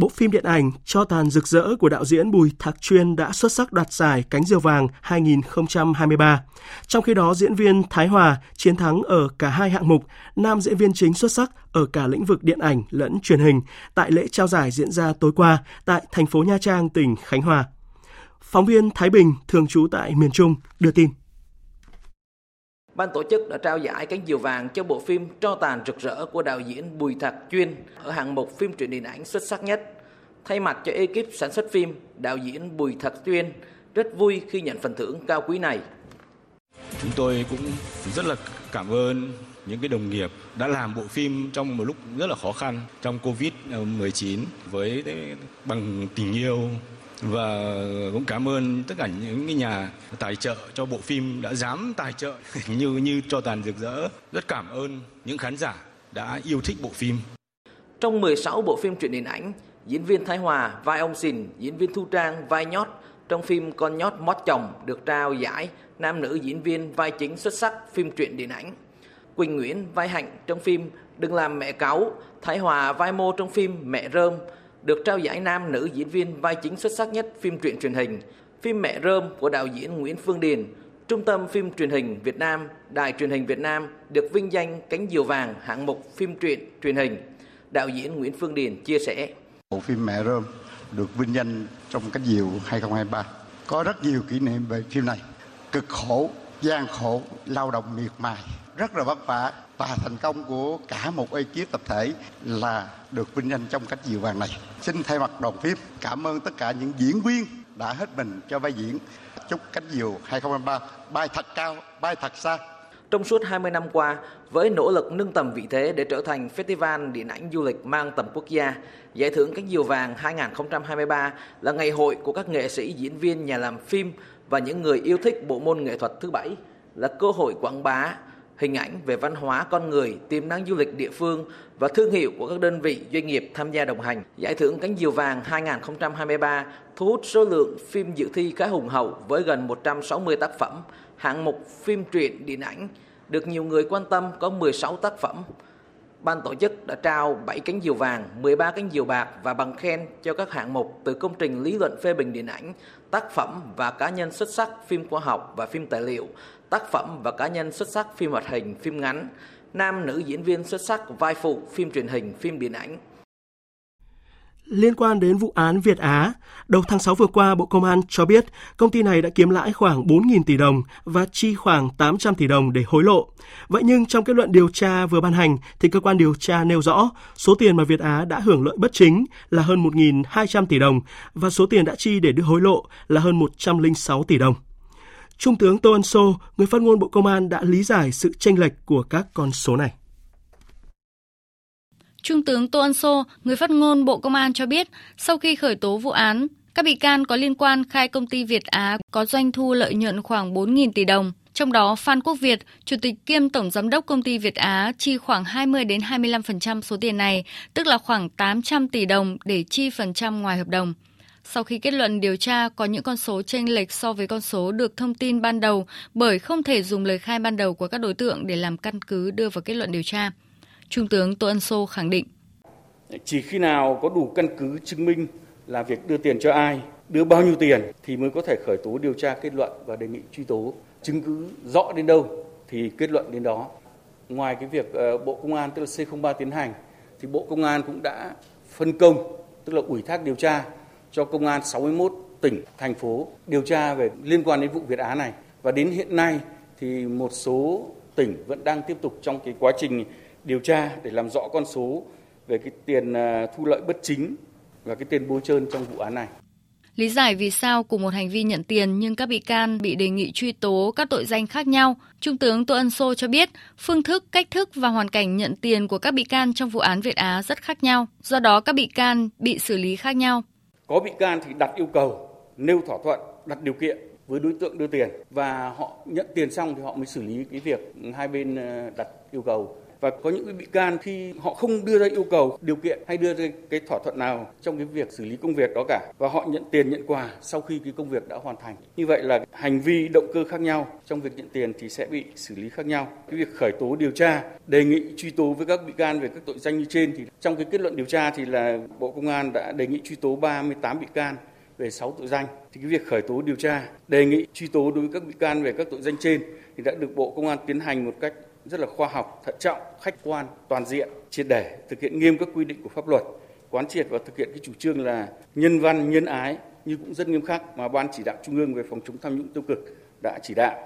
[SPEAKER 1] Bộ phim điện ảnh Cho tàn rực rỡ của đạo diễn Bùi Thạc Chuyên đã xuất sắc đoạt giải Cánh diều vàng 2023. Trong khi đó, diễn viên Thái Hòa chiến thắng ở cả hai hạng mục, nam diễn viên chính xuất sắc ở cả lĩnh vực điện ảnh lẫn truyền hình tại lễ trao giải diễn ra tối qua tại thành phố Nha Trang, tỉnh Khánh Hòa. Phóng viên Thái Bình, thường trú tại miền Trung, đưa tin.
[SPEAKER 23] Ban tổ chức đã trao giải cánh diều vàng cho bộ phim Tro tàn rực rỡ của đạo diễn Bùi Thạc Chuyên ở hạng mục phim truyện điện ảnh xuất sắc nhất. Thay mặt cho ekip sản xuất phim, đạo diễn Bùi Thạc Chuyên rất vui khi nhận phần thưởng cao quý này.
[SPEAKER 24] Chúng tôi cũng rất là cảm ơn những cái đồng nghiệp đã làm bộ phim trong một lúc rất là khó khăn trong Covid-19 với bằng tình yêu và cũng cảm ơn tất cả những nhà tài trợ cho bộ phim đã dám tài trợ như như cho tàn rực rỡ. Rất cảm ơn những khán giả đã yêu thích bộ phim.
[SPEAKER 23] Trong 16 bộ phim truyện điện ảnh, diễn viên Thái Hòa, vai ông Sìn, diễn viên Thu Trang, vai nhót, trong phim con nhót mót chồng được trao giải, nam nữ diễn viên vai chính xuất sắc phim truyện điện ảnh. Quỳnh Nguyễn, vai Hạnh trong phim Đừng làm mẹ cáu, Thái Hòa, vai Mô trong phim Mẹ Rơm được trao giải nam nữ diễn viên vai chính xuất sắc nhất phim truyện truyền hình, phim Mẹ Rơm của đạo diễn Nguyễn Phương Điền, Trung tâm phim truyền hình Việt Nam, Đài truyền hình Việt Nam được vinh danh cánh diều vàng hạng mục phim truyện truyền hình. Đạo diễn Nguyễn Phương Điền chia sẻ.
[SPEAKER 25] Bộ phim Mẹ Rơm được vinh danh trong cánh diều 2023. Có rất nhiều kỷ niệm về phim này. Cực khổ, gian khổ, lao động miệt mài, rất là vất vả và thành công của cả một ekip tập thể là được vinh danh trong cánh diều vàng này. Xin thay mặt đoàn phim cảm ơn tất cả những diễn viên đã hết mình cho vai diễn. Chúc cánh diều 2023 bay thật cao, bay thật xa.
[SPEAKER 23] Trong suốt 20 năm qua, với nỗ lực nâng tầm vị thế để trở thành festival điện ảnh du lịch mang tầm quốc gia, Giải thưởng Cánh Diều Vàng 2023 là ngày hội của các nghệ sĩ, diễn viên, nhà làm phim và những người yêu thích bộ môn nghệ thuật thứ bảy, là cơ hội quảng bá, hình ảnh về văn hóa con người, tiềm năng du lịch địa phương và thương hiệu của các đơn vị doanh nghiệp tham gia đồng hành. Giải thưởng Cánh Diều Vàng 2023 thu hút số lượng phim dự thi khá hùng hậu với gần 160 tác phẩm, hạng mục phim truyện điện ảnh được nhiều người quan tâm có 16 tác phẩm. Ban tổ chức đã trao 7 cánh diều vàng, 13 cánh diều bạc và bằng khen cho các hạng mục từ công trình lý luận phê bình điện ảnh, tác phẩm và cá nhân xuất sắc phim khoa học và phim tài liệu, tác phẩm và cá nhân xuất sắc phim hoạt hình, phim ngắn, nam nữ diễn viên xuất sắc vai phụ phim truyền hình, phim điện ảnh.
[SPEAKER 1] Liên quan đến vụ án Việt Á, đầu tháng 6 vừa qua, Bộ Công an cho biết công ty này đã kiếm lãi khoảng 4.000 tỷ đồng và chi khoảng 800 tỷ đồng để hối lộ. Vậy nhưng trong kết luận điều tra vừa ban hành thì cơ quan điều tra nêu rõ số tiền mà Việt Á đã hưởng lợi bất chính là hơn 1.200 tỷ đồng và số tiền đã chi để đưa hối lộ là hơn 106 tỷ đồng. Trung tướng Tô Ân Sô, người phát ngôn Bộ Công an đã lý giải sự tranh lệch của các con số này.
[SPEAKER 21] Trung tướng Tô Ân Sô, người phát ngôn Bộ Công an cho biết, sau khi khởi tố vụ án, các bị can có liên quan khai công ty Việt Á có doanh thu lợi nhuận khoảng 4.000 tỷ đồng. Trong đó, Phan Quốc Việt, Chủ tịch kiêm Tổng Giám đốc Công ty Việt Á chi khoảng 20 đến 25% số tiền này, tức là khoảng 800 tỷ đồng để chi phần trăm ngoài hợp đồng. Sau khi kết luận điều tra có những con số chênh lệch so với con số được thông tin ban đầu bởi không thể dùng lời khai ban đầu của các đối tượng để làm căn cứ đưa vào kết luận điều tra. Trung tướng Tô Ân Sô khẳng định.
[SPEAKER 26] Chỉ khi nào có đủ căn cứ chứng minh là việc đưa tiền cho ai, đưa bao nhiêu tiền thì mới có thể khởi tố điều tra kết luận và đề nghị truy tố. Chứng cứ rõ đến đâu thì kết luận đến đó. Ngoài cái việc ờ, Bộ Công an tức là C03 tiến hành thì Bộ Công an cũng đã phân công tức là ủy thác điều tra cho công an 61 tỉnh, thành phố điều tra về liên quan đến vụ Việt Á này. Và đến hiện nay thì một số tỉnh vẫn đang tiếp tục trong cái quá trình điều tra để làm rõ con số về cái tiền à, thu lợi bất chính và cái tiền bôi trơn trong vụ án này.
[SPEAKER 21] Lý giải vì sao cùng một hành vi nhận tiền nhưng các bị can bị đề nghị truy tố các tội danh khác nhau, Trung tướng Tô Ân Sô cho biết phương thức, cách thức và hoàn cảnh nhận tiền của các bị can trong vụ án Việt Á rất khác nhau, do đó các bị can bị xử lý khác nhau.
[SPEAKER 26] Có bị can thì đặt yêu cầu, nêu thỏa thuận, đặt điều kiện với đối tượng đưa tiền. Và họ nhận tiền xong thì họ mới xử lý cái việc hai bên ờ, đặt yêu cầu và có những bị can khi họ không đưa ra yêu cầu, điều kiện hay đưa ra cái thỏa thuận nào trong cái việc xử lý công việc đó cả. Và họ nhận tiền, nhận quà sau khi cái công việc đã hoàn thành. Như vậy là hành vi, động cơ khác nhau trong việc nhận tiền thì sẽ bị xử lý khác nhau. Cái việc khởi tố, điều tra, đề nghị truy tố với các bị can về các tội danh như trên thì trong cái kết luận điều tra thì là bộ công an đã đề nghị truy tố 38 bị can về 6 tội danh. Thì cái việc khởi tố, điều tra, đề nghị truy tố đối với các bị can về các tội danh trên thì đã được bộ công an tiến hành một cách rất là khoa học, thận trọng, khách quan, toàn diện, triệt để thực hiện nghiêm các quy định của pháp luật, quán triệt và thực hiện cái chủ trương là nhân văn, nhân ái như cũng rất nghiêm khắc mà Ban chỉ đạo Trung ương về phòng chống tham nhũng tiêu cực đã chỉ đạo.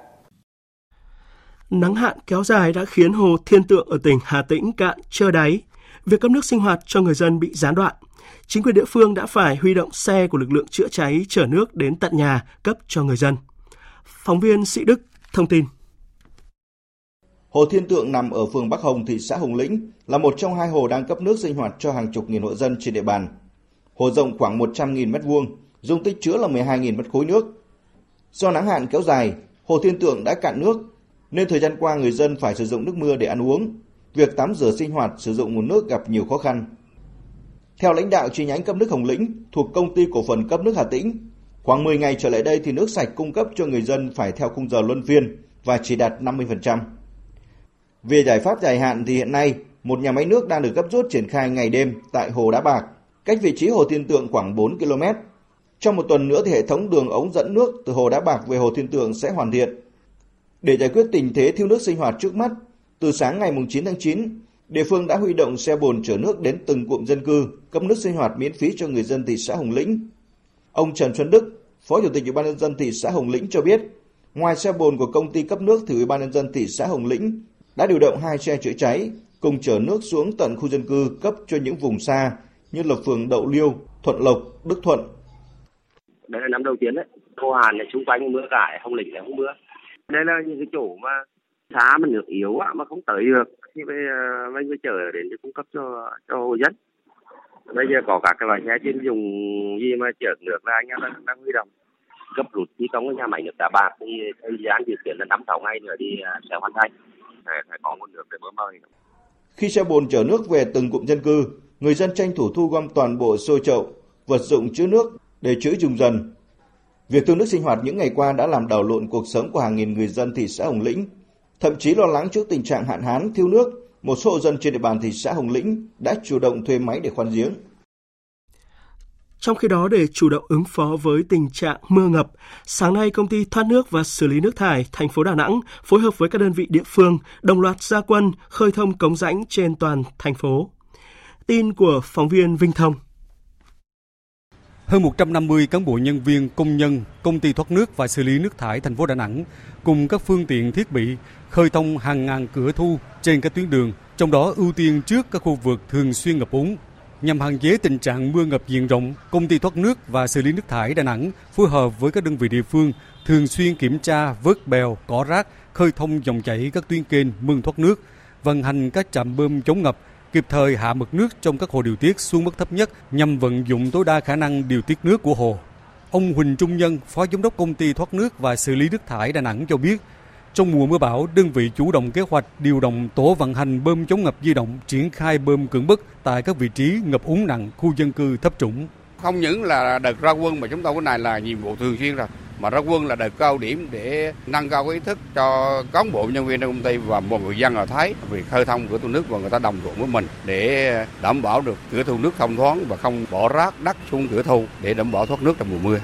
[SPEAKER 1] Nắng hạn kéo dài đã khiến hồ Thiên Tượng ở tỉnh Hà Tĩnh cạn trơ đáy. Việc cấp nước sinh hoạt cho người dân bị gián đoạn. Chính quyền địa phương đã phải huy động xe của lực lượng chữa cháy chở nước đến tận nhà cấp cho người dân. Phóng viên Sĩ Đức thông tin.
[SPEAKER 17] Hồ Thiên Tượng nằm ở phường Bắc Hồng, thị xã Hồng Lĩnh, là một trong hai hồ đang cấp nước sinh hoạt cho hàng chục nghìn hộ dân trên địa bàn. Hồ rộng khoảng 100.000 m2, dung tích chứa là 12.000 mét khối nước. Do nắng hạn kéo dài, Hồ Thiên Tượng đã cạn nước, nên thời gian qua người dân phải sử dụng nước mưa để ăn uống. Việc tắm rửa sinh hoạt sử dụng nguồn nước gặp nhiều khó khăn. Theo lãnh đạo chi nhánh cấp nước Hồng Lĩnh thuộc công ty cổ phần cấp nước Hà Tĩnh, khoảng 10 ngày trở lại đây thì nước sạch cung cấp cho người dân phải theo khung giờ luân phiên và chỉ đạt 50%. Về giải pháp dài hạn thì hiện nay, một nhà máy nước đang được gấp rút triển khai ngày đêm tại Hồ Đá Bạc, cách vị trí Hồ Thiên Tượng khoảng 4 km. Trong một tuần nữa thì hệ thống đường ống dẫn nước từ Hồ Đá Bạc về Hồ Thiên Tượng sẽ hoàn thiện. Để giải quyết tình thế thiếu nước sinh hoạt trước mắt, từ sáng ngày 9 tháng 9, địa phương đã huy động xe bồn chở nước đến từng cụm dân cư, cấp nước sinh hoạt miễn phí cho người dân thị xã Hồng Lĩnh. Ông Trần Xuân Đức, Phó Chủ tịch Ủy ban nhân dân thị xã Hồng Lĩnh cho biết, ngoài xe bồn của công ty cấp nước thì Ủy ban nhân dân thị xã Hồng Lĩnh đã điều động hai xe chữa cháy cùng chở nước xuống tận khu dân cư cấp cho những vùng xa như là phường Đậu Liêu, Thuận Lộc, Đức Thuận.
[SPEAKER 27] Đây là năm đầu tiên đấy. Cô Hàn này xung quanh mưa cải, không lịch là không mưa. Đây là những cái chỗ mà xá mà nước yếu á, mà không tới được thì bây ờ, giờ mình mới chở đến để cung cấp cho cho hồ dân. Bây giờ có các cái loại xe chuyên dùng gì mà chở nước là anh em đang, đang huy động cấp rút thi công cái nhà máy nước đá bạc thì thời gian dự kiến là năm sáu ngày nữa thì ờ, sẽ hoàn thành phải, phải có nguồn nước để bơm vào
[SPEAKER 17] Khi xe bồn chở nước về từng cụm dân cư, người dân tranh thủ thu gom toàn bộ xô chậu, vật dụng chứa nước để chữ dùng dần. Việc thiếu nước sinh hoạt những ngày qua đã làm đảo lộn cuộc sống của hàng nghìn người dân thị xã Hồng Lĩnh. Thậm chí lo lắng trước tình trạng hạn hán, thiếu nước, một số hộ dân trên địa bàn thị xã Hồng Lĩnh đã chủ động thuê máy để khoan giếng.
[SPEAKER 1] Trong khi đó, để chủ động ứng phó với tình trạng mưa ngập, sáng nay công ty thoát nước và xử lý nước thải thành phố Đà Nẵng phối hợp với các đơn vị địa phương đồng loạt gia quân khơi thông cống rãnh trên toàn thành phố. Tin của phóng viên Vinh Thông.
[SPEAKER 28] Hơn 150 cán bộ nhân viên, công nhân, công ty thoát nước và xử lý nước thải thành phố Đà Nẵng cùng các phương tiện thiết bị khơi thông hàng ngàn cửa thu trên các tuyến đường, trong đó ưu tiên trước các khu vực thường xuyên ngập úng Nhằm hạn chế tình trạng mưa ngập diện rộng, công ty thoát nước và xử lý nước thải Đà Nẵng phối hợp với các đơn vị địa phương thường xuyên kiểm tra vớt bèo, cỏ rác, khơi thông dòng chảy các tuyến kênh mương thoát nước, vận hành các trạm bơm chống ngập, kịp thời hạ mực nước trong các hồ điều tiết xuống mức thấp nhất nhằm vận dụng tối đa khả năng điều tiết nước của hồ. Ông Huỳnh Trung Nhân, Phó Giám đốc Công ty Thoát nước và Xử lý nước thải Đà Nẵng cho biết, trong mùa mưa bão, đơn vị chủ động kế hoạch điều động tổ vận hành bơm chống ngập di động triển khai bơm cưỡng bức tại các vị trí ngập úng nặng khu dân cư thấp trũng.
[SPEAKER 29] Không những là đợt ra quân mà chúng tôi cái này là nhiệm vụ thường xuyên rồi mà ra quân là đợt cao điểm để nâng cao ý thức cho cán bộ nhân viên trong công ty và mọi người dân ở thấy việc khơi thông cửa thu nước và người ta đồng thuận với mình để đảm bảo được cửa thu nước thông thoáng và không bỏ rác đất xuống cửa thu để đảm bảo thoát nước trong mùa mưa.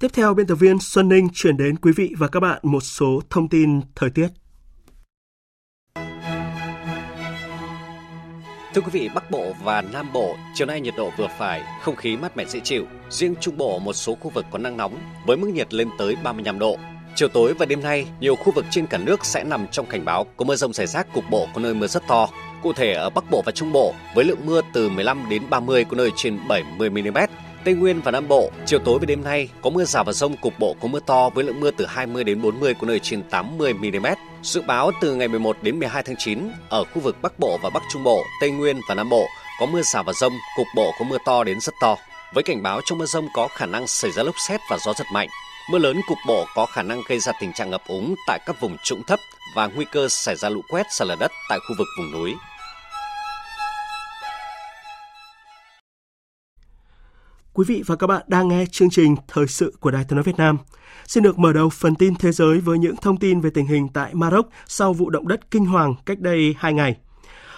[SPEAKER 1] Tiếp theo, biên tập viên Xuân Ninh chuyển đến quý vị và các bạn một số thông tin thời tiết.
[SPEAKER 30] Thưa quý vị, Bắc Bộ và Nam Bộ, chiều nay nhiệt độ vừa phải, không khí mát mẻ dễ chịu. Riêng Trung Bộ một số khu vực có nắng nóng với mức nhiệt lên tới 35 độ. Chiều tối và đêm nay, nhiều khu vực trên cả nước sẽ nằm trong cảnh báo có mưa rông rải rác cục bộ có nơi mưa rất to. Cụ thể ở Bắc Bộ và Trung Bộ với lượng mưa từ 15 đến 30 có nơi trên 70 mm. Tây Nguyên và Nam Bộ, chiều tối và đêm nay có mưa rào và rông cục bộ có mưa to với lượng mưa từ 20 đến 40 có nơi trên 80 mm. Dự báo từ ngày 11 đến 12 tháng 9 ở khu vực Bắc Bộ và Bắc Trung Bộ, Tây Nguyên và Nam Bộ có mưa rào và rông, cục bộ có mưa to đến rất to. Với cảnh báo trong mưa rông có khả năng xảy ra lốc xét và gió giật mạnh. Mưa lớn cục bộ có khả năng gây ra tình trạng ngập úng tại các vùng trũng thấp và nguy cơ xảy ra lũ quét sạt lở đất tại khu vực vùng núi.
[SPEAKER 1] Quý vị và các bạn đang nghe chương trình Thời sự của Đài Tiếng nói Việt Nam. Xin được mở đầu phần tin thế giới với những thông tin về tình hình tại Maroc sau vụ động đất kinh hoàng cách đây 2 ngày.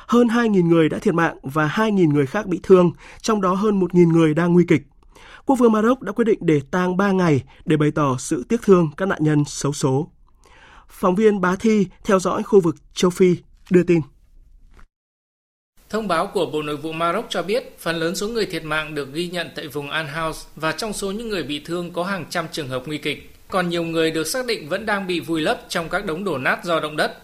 [SPEAKER 1] Hơn 2.000 người đã thiệt mạng và 2.000 người khác bị thương, trong đó hơn 1.000 người đang nguy kịch. Quốc vương Maroc đã quyết định để tang 3 ngày để bày tỏ sự tiếc thương các nạn nhân xấu số. Phóng viên Bá Thi theo dõi khu vực châu Phi đưa tin.
[SPEAKER 31] Thông báo của Bộ Nội vụ Maroc cho biết, phần lớn số người thiệt mạng được ghi nhận tại vùng Al House và trong số những người bị thương có hàng trăm trường hợp nguy kịch. Còn nhiều người được xác định vẫn đang bị vùi lấp trong các đống đổ nát do động đất.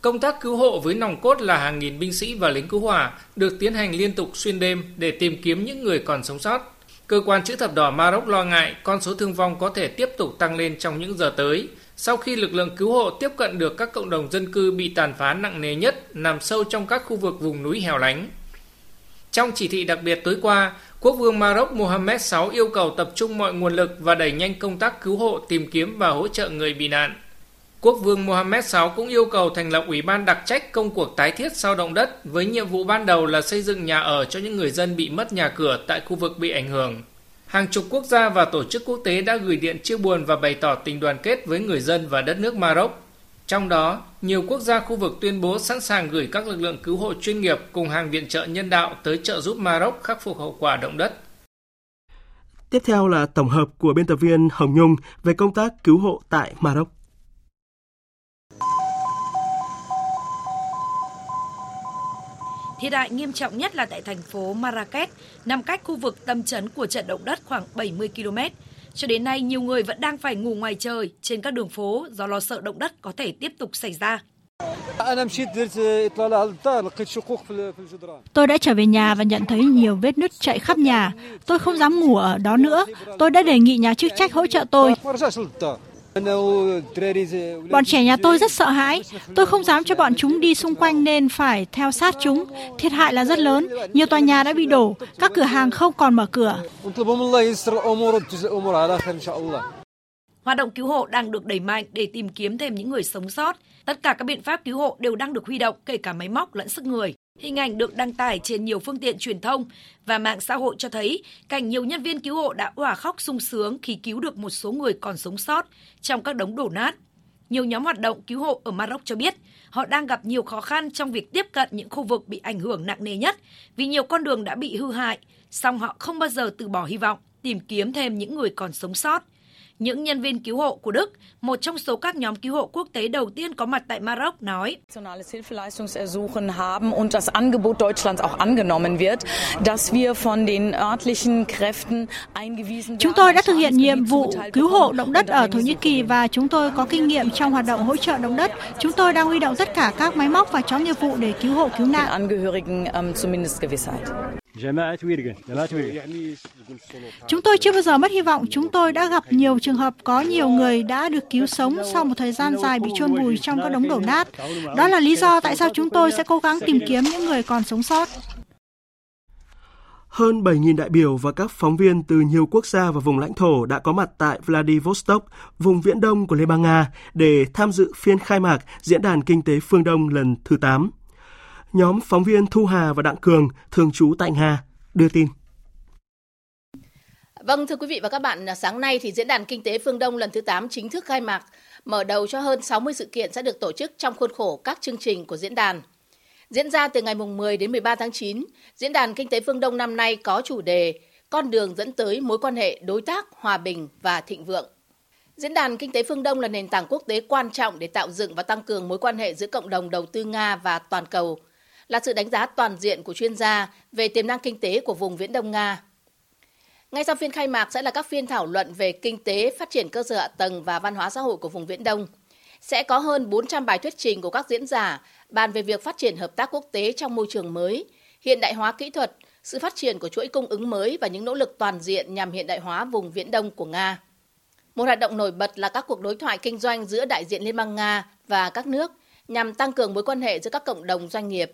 [SPEAKER 31] Công tác cứu hộ với nòng cốt là hàng nghìn binh sĩ và lính cứu hỏa được tiến hành liên tục xuyên đêm để tìm kiếm những người còn sống sót. Cơ quan chữ thập đỏ Maroc lo ngại con số thương vong có thể tiếp tục tăng lên trong những giờ tới sau khi lực lượng cứu hộ tiếp cận được các cộng đồng dân cư bị tàn phá nặng nề nhất nằm sâu trong các khu vực vùng núi hẻo lánh. Trong chỉ thị đặc biệt tối qua, Quốc vương Maroc Mohammed VI yêu cầu tập trung mọi nguồn lực và đẩy nhanh công tác cứu hộ, tìm kiếm và hỗ trợ người bị nạn. Quốc vương Mohammed VI cũng yêu cầu thành lập ủy ban đặc trách công cuộc tái thiết sau động đất với nhiệm vụ ban đầu là xây dựng nhà ở cho những người dân bị mất nhà cửa tại khu vực bị ảnh hưởng. Hàng chục quốc gia và tổ chức quốc tế đã gửi điện chia buồn và bày tỏ tình đoàn kết với người dân và đất nước Maroc. Trong đó, nhiều quốc gia khu vực tuyên bố sẵn sàng gửi các lực lượng cứu hộ chuyên nghiệp cùng hàng viện trợ nhân đạo tới trợ giúp Maroc khắc phục hậu quả động đất.
[SPEAKER 1] Tiếp theo là tổng hợp của biên tập viên Hồng Nhung về công tác cứu hộ tại Maroc.
[SPEAKER 32] Thiệt hại nghiêm trọng nhất là tại thành phố Marrakech, nằm cách khu vực tâm chấn của trận động đất khoảng 70 km. Cho đến nay, nhiều người vẫn đang phải ngủ ngoài trời trên các đường phố do lo sợ động đất có thể tiếp tục xảy ra.
[SPEAKER 8] Tôi đã trở về nhà và nhận thấy nhiều vết nứt chạy khắp nhà. Tôi không dám ngủ ở đó nữa. Tôi đã đề nghị nhà chức trách hỗ trợ tôi. Bọn trẻ nhà tôi rất sợ hãi. Tôi không dám cho bọn chúng đi xung quanh nên phải theo sát chúng. Thiệt hại là rất lớn. Nhiều tòa nhà đã bị đổ. Các cửa hàng không còn mở cửa.
[SPEAKER 32] Hoạt động cứu hộ đang được đẩy mạnh để tìm kiếm thêm những người sống sót. Tất cả các biện pháp cứu hộ đều đang được huy động, kể cả máy móc lẫn sức người. Hình ảnh được đăng tải trên nhiều phương tiện truyền thông và mạng xã hội cho thấy cảnh nhiều nhân viên cứu hộ đã òa khóc sung sướng khi cứu được một số người còn sống sót trong các đống đổ nát. Nhiều nhóm hoạt động cứu hộ ở Maroc cho biết họ đang gặp nhiều khó khăn trong việc tiếp cận những khu vực bị ảnh hưởng nặng nề nhất vì nhiều con đường đã bị hư hại, song họ không bao giờ từ bỏ hy vọng tìm kiếm thêm những người còn sống sót những nhân viên cứu hộ của Đức, một trong số các nhóm cứu hộ quốc tế đầu tiên có mặt tại Maroc, nói.
[SPEAKER 8] Chúng tôi đã thực hiện nhiệm vụ cứu hộ động đất ở Thổ Nhĩ Kỳ và chúng tôi có kinh nghiệm trong hoạt động hỗ trợ động đất. Chúng tôi đang huy động tất cả các máy móc và chó nghiệp vụ để cứu hộ cứu nạn. Chúng tôi chưa bao giờ mất hy vọng. Chúng tôi đã gặp nhiều trường hợp có nhiều người đã được cứu sống sau một thời gian dài bị chôn vùi trong các đống đổ nát. Đó là lý do tại sao chúng tôi sẽ cố gắng tìm kiếm những người còn sống sót.
[SPEAKER 1] Hơn 7.000 đại biểu và các phóng viên từ nhiều quốc gia và vùng lãnh thổ đã có mặt tại Vladivostok, vùng viễn đông của Liên bang Nga, để tham dự phiên khai mạc Diễn đàn Kinh tế Phương Đông lần thứ 8 nhóm phóng viên Thu Hà và Đặng Cường, thường trú tại Nga, đưa tin.
[SPEAKER 33] Vâng, thưa quý vị và các bạn, sáng nay thì Diễn đàn Kinh tế Phương Đông lần thứ 8 chính thức khai mạc, mở đầu cho hơn 60 sự kiện sẽ được tổ chức trong khuôn khổ các chương trình của diễn đàn. Diễn ra từ ngày 10 đến 13 tháng 9, Diễn đàn Kinh tế Phương Đông năm nay có chủ đề Con đường dẫn tới mối quan hệ đối tác, hòa bình và thịnh vượng. Diễn đàn Kinh tế Phương Đông là nền tảng quốc tế quan trọng để tạo dựng và tăng cường mối quan hệ giữa cộng đồng đầu tư Nga và toàn cầu – là sự đánh giá toàn diện của chuyên gia về tiềm năng kinh tế của vùng Viễn Đông Nga. Ngay sau phiên khai mạc sẽ là các phiên thảo luận về kinh tế, phát triển cơ sở hạ tầng và văn hóa xã hội của vùng Viễn Đông. Sẽ có hơn 400 bài thuyết trình của các diễn giả bàn về việc phát triển hợp tác quốc tế trong môi trường mới, hiện đại hóa kỹ thuật, sự phát triển của chuỗi cung ứng mới và những nỗ lực toàn diện nhằm hiện đại hóa vùng Viễn Đông của Nga. Một hoạt động nổi bật là các cuộc đối thoại kinh doanh giữa đại diện Liên bang Nga và các nước nhằm tăng cường mối quan hệ giữa các cộng đồng doanh nghiệp.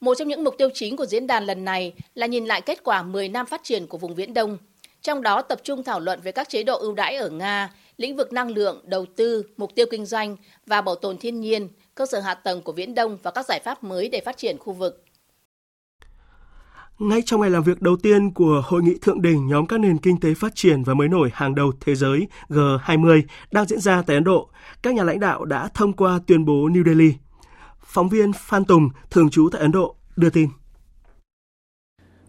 [SPEAKER 33] Một trong những mục tiêu chính của diễn đàn lần này là nhìn lại kết quả 10 năm phát triển của vùng Viễn Đông, trong đó tập trung thảo luận về các chế độ ưu đãi ở Nga, lĩnh vực năng lượng, đầu tư, mục tiêu kinh doanh và bảo tồn thiên nhiên, cơ sở hạ tầng của Viễn Đông và các giải pháp mới để phát triển khu vực.
[SPEAKER 1] Ngay trong ngày làm việc đầu tiên của Hội nghị Thượng đỉnh nhóm các nền kinh tế phát triển và mới nổi hàng đầu thế giới G20 đang diễn ra tại Ấn Độ, các nhà lãnh đạo đã thông qua tuyên bố New Delhi. Phóng viên Phan Tùng, thường trú tại Ấn Độ, đưa tin.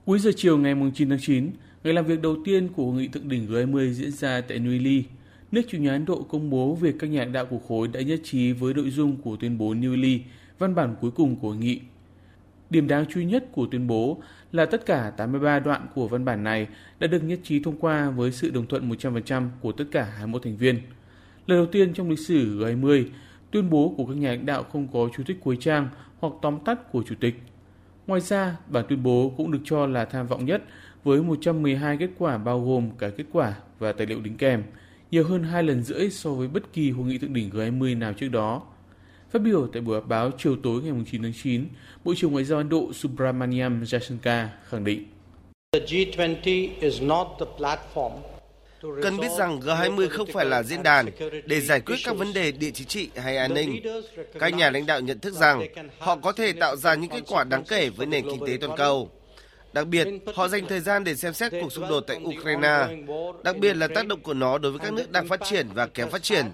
[SPEAKER 31] Cuối giờ chiều ngày 9 tháng 9, ngày làm việc đầu tiên của Hội nghị Thượng đỉnh G20 diễn ra tại New Delhi, nước chủ nhà Ấn Độ công bố việc các nhà lãnh đạo của khối đã nhất trí với nội dung của tuyên bố New Delhi, văn bản cuối cùng của hội nghị. Điểm đáng chú ý nhất của tuyên bố là tất cả 83 đoạn của văn bản này đã được nhất trí thông qua với sự đồng thuận 100% của tất cả 21 thành viên. Lần đầu tiên trong lịch sử G20, tuyên bố của các nhà lãnh đạo không có chú thích cuối trang hoặc tóm tắt của chủ tịch. Ngoài ra, bản tuyên bố cũng được cho là tham vọng nhất với 112 kết quả bao gồm cả kết quả và tài liệu đính kèm, nhiều hơn hai lần rưỡi so với bất kỳ hội nghị thượng đỉnh G20 nào trước đó. Phát biểu tại buổi họp báo chiều tối ngày 9 tháng 9, Bộ trưởng Ngoại giao Ấn Độ Subramaniam Jaishankar khẳng định.
[SPEAKER 34] Cần biết rằng G20 không phải là diễn đàn để giải quyết các vấn đề địa chính trị hay an ninh. Các nhà lãnh đạo nhận thức rằng họ có thể tạo ra những kết quả đáng kể với nền kinh tế toàn cầu. Đặc biệt, họ dành thời gian để xem xét cuộc xung đột tại Ukraine, đặc biệt là tác động của nó đối với các nước đang phát triển và kém phát triển,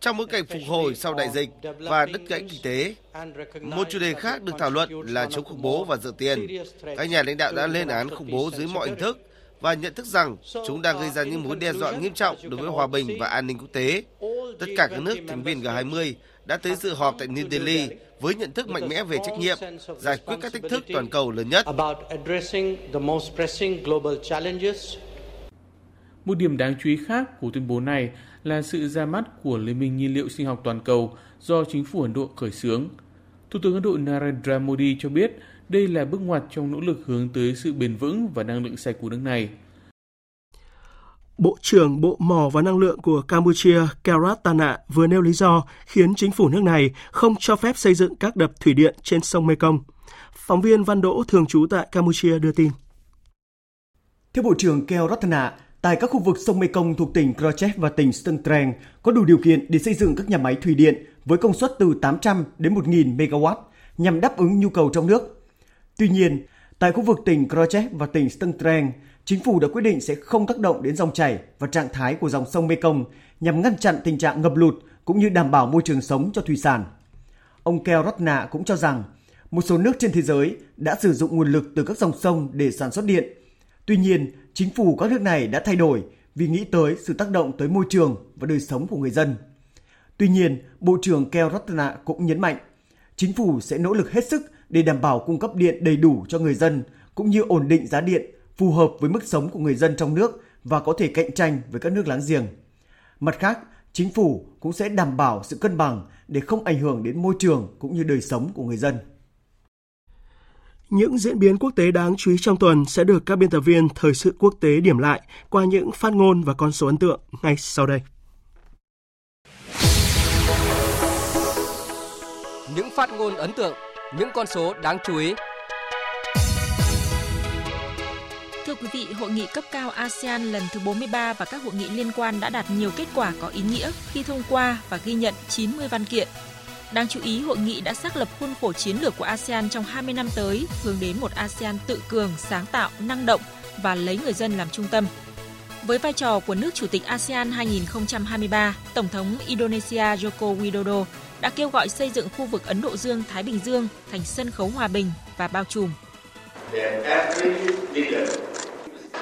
[SPEAKER 34] trong bối cảnh phục hồi sau đại dịch và đứt gãy kinh tế. Một chủ đề khác được thảo luận là chống khủng bố và rửa tiền. Các nhà lãnh đạo đã lên án khủng bố dưới mọi hình thức và nhận thức rằng chúng đang gây ra những mối đe dọa nghiêm trọng đối với hòa bình và an ninh quốc tế. Tất cả các nước thành viên G20 đã tới dự họp tại New Delhi với nhận thức mạnh mẽ về trách nhiệm, giải quyết các thách thức toàn cầu lớn nhất.
[SPEAKER 31] Một điểm đáng chú ý khác của tuyên bố này là sự ra mắt của Liên minh nhiên liệu sinh học toàn cầu do chính phủ Ấn Độ khởi xướng. Thủ tướng Ấn Độ Narendra Modi cho biết đây là bước ngoặt trong nỗ lực hướng tới sự bền vững và năng lượng sạch của nước này.
[SPEAKER 1] Bộ trưởng Bộ Mỏ và Năng lượng của Campuchia Karatana vừa nêu lý do khiến chính phủ nước này không cho phép xây dựng các đập thủy điện trên sông Mekong. Phóng viên Văn Đỗ thường trú tại Campuchia đưa tin.
[SPEAKER 35] Theo Bộ trưởng Keo Ratana, tại các khu vực sông Mekong thuộc tỉnh Khrachep và tỉnh Stung Treng có đủ điều kiện để xây dựng các nhà máy thủy điện với công suất từ 800 đến 1.000 MW nhằm đáp ứng nhu cầu trong nước. Tuy nhiên, tại khu vực tỉnh Khrachep và tỉnh Stengtreng, chính phủ đã quyết định sẽ không tác động đến dòng chảy và trạng thái của dòng sông Mekong nhằm ngăn chặn tình trạng ngập lụt cũng như đảm bảo môi trường sống cho thủy sản. Ông Keo Ratna cũng cho rằng một số nước trên thế giới đã sử dụng nguồn lực từ các dòng sông để sản xuất điện. Tuy nhiên, chính phủ các nước này đã thay đổi vì nghĩ tới sự tác động tới môi trường và đời sống của người dân. Tuy nhiên, Bộ trưởng Keo Ratna cũng nhấn mạnh, chính phủ sẽ nỗ lực hết sức để đảm bảo cung cấp điện đầy đủ cho người dân cũng như ổn định giá điện phù hợp với mức sống của người dân trong nước và có thể cạnh tranh với các nước láng giềng. Mặt khác, chính phủ cũng sẽ đảm bảo sự cân bằng để không ảnh hưởng đến môi trường cũng như đời sống của người dân.
[SPEAKER 1] Những diễn biến quốc tế đáng chú ý trong tuần sẽ được các biên tập viên thời sự quốc tế điểm lại qua những phát ngôn và con số ấn tượng ngay sau đây.
[SPEAKER 36] Những phát ngôn ấn tượng, những con số đáng chú ý
[SPEAKER 8] Thưa quý vị, hội nghị cấp cao ASEAN lần thứ 43 và các hội nghị liên quan đã đạt nhiều kết quả có ý nghĩa khi thông qua và ghi nhận 90 văn kiện. Đáng chú ý, hội nghị đã xác lập khuôn khổ chiến lược của ASEAN trong 20 năm tới, hướng đến một ASEAN tự cường, sáng tạo, năng động và lấy người dân làm trung tâm. Với vai trò của nước chủ tịch ASEAN 2023, Tổng thống Indonesia Joko Widodo đã kêu gọi xây dựng khu vực Ấn Độ Dương-Thái Bình Dương thành sân khấu hòa bình và bao trùm.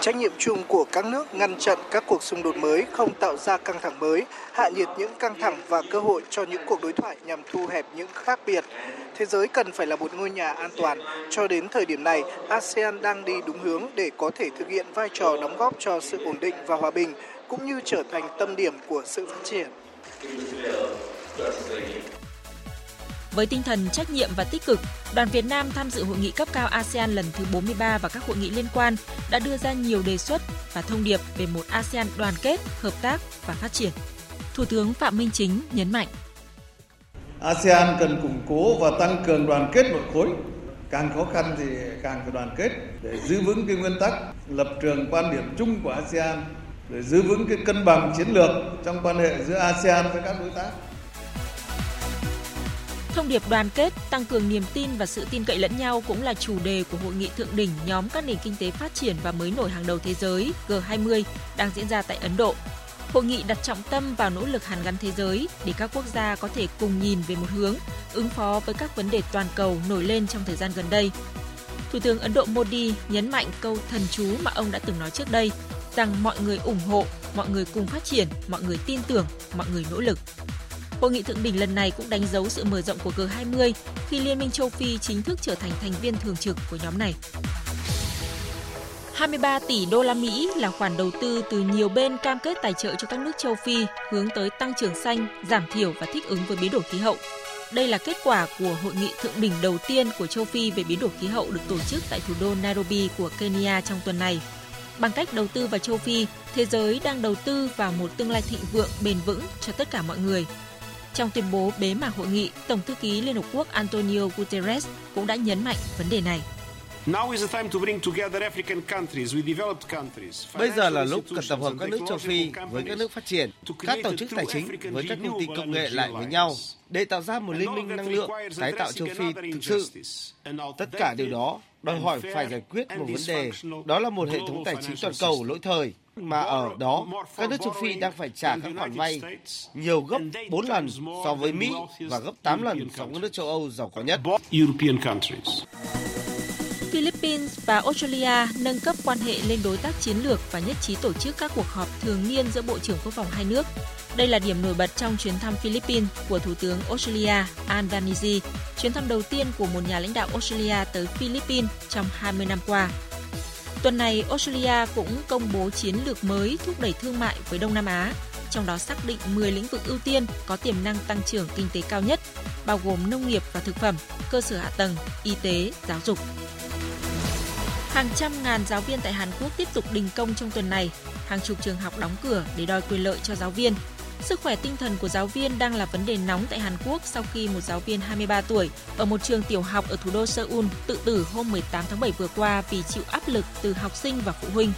[SPEAKER 37] Trách nhiệm chung của các nước ngăn chặn các cuộc xung đột mới không tạo ra căng thẳng mới, hạ nhiệt những căng thẳng và cơ hội cho những cuộc đối thoại nhằm thu hẹp những khác biệt. Thế giới cần phải là một ngôi nhà an toàn. Cho đến thời điểm này, ASEAN đang đi đúng hướng để có thể thực hiện vai trò đóng góp cho sự ổn định và hòa bình, cũng như trở thành tâm điểm của sự phát triển.
[SPEAKER 8] Với tinh thần trách nhiệm và tích cực, đoàn Việt Nam tham dự hội nghị cấp cao ASEAN lần thứ 43 và các hội nghị liên quan đã đưa ra nhiều đề xuất và thông điệp về một ASEAN đoàn kết, hợp tác và phát triển. Thủ tướng Phạm Minh Chính nhấn mạnh.
[SPEAKER 38] ASEAN cần củng cố và tăng cường đoàn kết nội khối. Càng khó khăn thì càng phải đoàn kết để giữ vững cái nguyên tắc, lập trường quan điểm chung của ASEAN, để giữ vững cái cân bằng chiến lược trong quan hệ giữa ASEAN với các đối tác.
[SPEAKER 8] Thông điệp đoàn kết, tăng cường niềm tin và sự tin cậy lẫn nhau cũng là chủ đề của hội nghị thượng đỉnh nhóm các nền kinh tế phát triển và mới nổi hàng đầu thế giới G20 đang diễn ra tại Ấn Độ. Hội nghị đặt trọng tâm vào nỗ lực hàn gắn thế giới để các quốc gia có thể cùng nhìn về một hướng, ứng phó với các vấn đề toàn cầu nổi lên trong thời gian gần đây. Thủ tướng Ấn Độ Modi nhấn mạnh câu thần chú mà ông đã từng nói trước đây, rằng mọi người ủng hộ, mọi người cùng phát triển, mọi người tin tưởng, mọi người nỗ lực. Hội nghị thượng đỉnh lần này cũng đánh dấu sự mở rộng của G20 khi Liên minh châu Phi chính thức trở thành thành viên thường trực của nhóm này. 23 tỷ đô la Mỹ là khoản đầu tư từ nhiều bên cam kết tài trợ cho các nước châu Phi hướng tới tăng trưởng xanh, giảm thiểu và thích ứng với biến đổi khí hậu. Đây là kết quả của hội nghị thượng đỉnh đầu tiên của châu Phi về biến đổi khí hậu được tổ chức tại thủ đô Nairobi của Kenya trong tuần này. Bằng cách đầu tư vào châu Phi, thế giới đang đầu tư vào một tương lai thịnh vượng bền vững cho tất cả mọi người. Trong tuyên bố bế mạc hội nghị, Tổng thư ký Liên Hợp Quốc Antonio Guterres cũng đã nhấn mạnh vấn đề này.
[SPEAKER 34] Bây giờ là lúc cần tập hợp các nước châu Phi với các nước phát triển, các tổ chức tài chính với các công ty công nghệ lại với nhau để tạo ra một liên minh năng lượng tái tạo châu Phi thực sự. Tất cả điều đó đòi hỏi phải giải quyết một vấn đề, đó là một hệ thống tài chính toàn cầu lỗi thời. Mà ở đó các nước châu Phi đang phải trả các khoản vay nhiều gấp 4 lần so với Mỹ và gấp 8 lần so với các nước châu Âu giàu có nhất.
[SPEAKER 8] Philippines và Australia nâng cấp quan hệ lên đối tác chiến lược và nhất trí tổ chức các cuộc họp thường niên giữa Bộ trưởng Quốc phòng hai nước. Đây là điểm nổi bật trong chuyến thăm Philippines của Thủ tướng Australia Albanese, chuyến thăm đầu tiên của một nhà lãnh đạo Australia tới Philippines trong 20 năm qua. Tuần này, Australia cũng công bố chiến lược mới thúc đẩy thương mại với Đông Nam Á, trong đó xác định 10 lĩnh vực ưu tiên có tiềm năng tăng trưởng kinh tế cao nhất, bao gồm nông nghiệp và thực phẩm, cơ sở hạ tầng, y tế, giáo dục. Hàng trăm ngàn giáo viên tại Hàn Quốc tiếp tục đình công trong tuần này. Hàng chục trường học đóng cửa để đòi quyền lợi cho giáo viên. Sức khỏe tinh thần của giáo viên đang là vấn đề nóng tại Hàn Quốc sau khi một giáo viên 23 tuổi ở một trường tiểu học ở thủ đô Seoul tự tử hôm 18 tháng 7 vừa qua vì chịu áp lực từ học sinh và phụ huynh.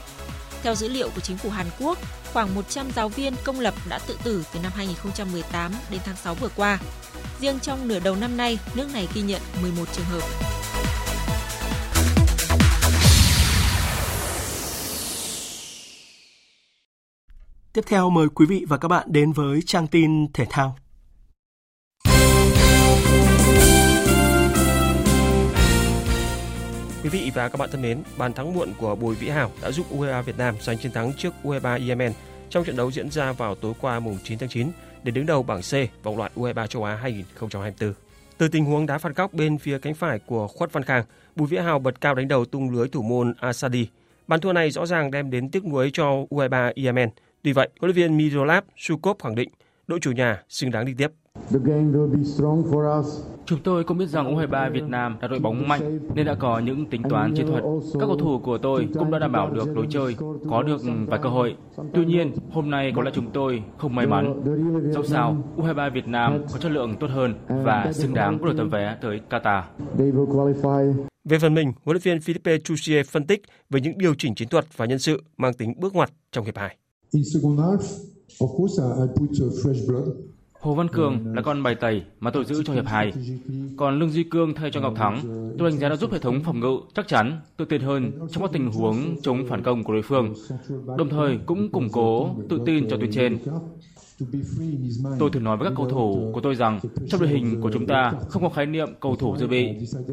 [SPEAKER 8] Theo dữ liệu của chính phủ Hàn Quốc, khoảng 100 giáo viên công lập đã tự tử từ năm 2018 đến tháng 6 vừa qua. Riêng trong nửa đầu năm nay, nước này ghi nhận 11 trường hợp.
[SPEAKER 1] Tiếp theo mời quý vị và các bạn đến với trang tin thể thao.
[SPEAKER 22] Quý vị và các bạn thân mến, bàn thắng muộn của Bùi Vĩ Hảo đã giúp U23 Việt Nam giành chiến thắng trước U23 Yemen trong trận đấu diễn ra vào tối qua mùng 9 tháng 9 để đứng đầu bảng C vòng loại U23 châu Á 2024. Từ tình huống đá phạt góc bên phía cánh phải của Khuất Văn Khang, Bùi Vĩ Hào bật cao đánh đầu tung lưới thủ môn Asadi. Bàn thua này rõ ràng đem đến tiếc nuối cho U23 Yemen Tuy vậy, huấn luyện viên Miroslav Sukov khẳng định đội chủ nhà xứng đáng đi tiếp.
[SPEAKER 39] Chúng tôi cũng biết rằng U23 Việt Nam là đội bóng mạnh nên đã có những tính toán chiến thuật. Các cầu thủ của tôi cũng đã đảm bảo được lối chơi, có được vài cơ hội. Tuy nhiên, hôm nay có lẽ chúng tôi không may mắn. Dẫu sao, U23 Việt Nam có chất lượng tốt hơn và xứng đáng có được tấm vé tới Qatar.
[SPEAKER 22] Về phần mình, huấn luyện viên Philippe Chusie phân tích về những điều chỉnh chiến thuật và nhân sự mang tính bước ngoặt trong hiệp 2. In second half,
[SPEAKER 39] of course, I put fresh blood. Hồ Văn Cường là con bài tẩy mà tôi giữ trong hiệp 2. Còn Lương Duy Cương thay cho Ngọc Thắng, tôi đánh giá đã giúp hệ thống phòng ngự chắc chắn tự tin hơn trong các tình huống chống phản công của đối phương, đồng thời cũng củng cố tự tin cho tuyến trên. Tôi thường nói với các cầu thủ của tôi rằng trong đội hình của chúng ta không có khái niệm cầu thủ dự bị,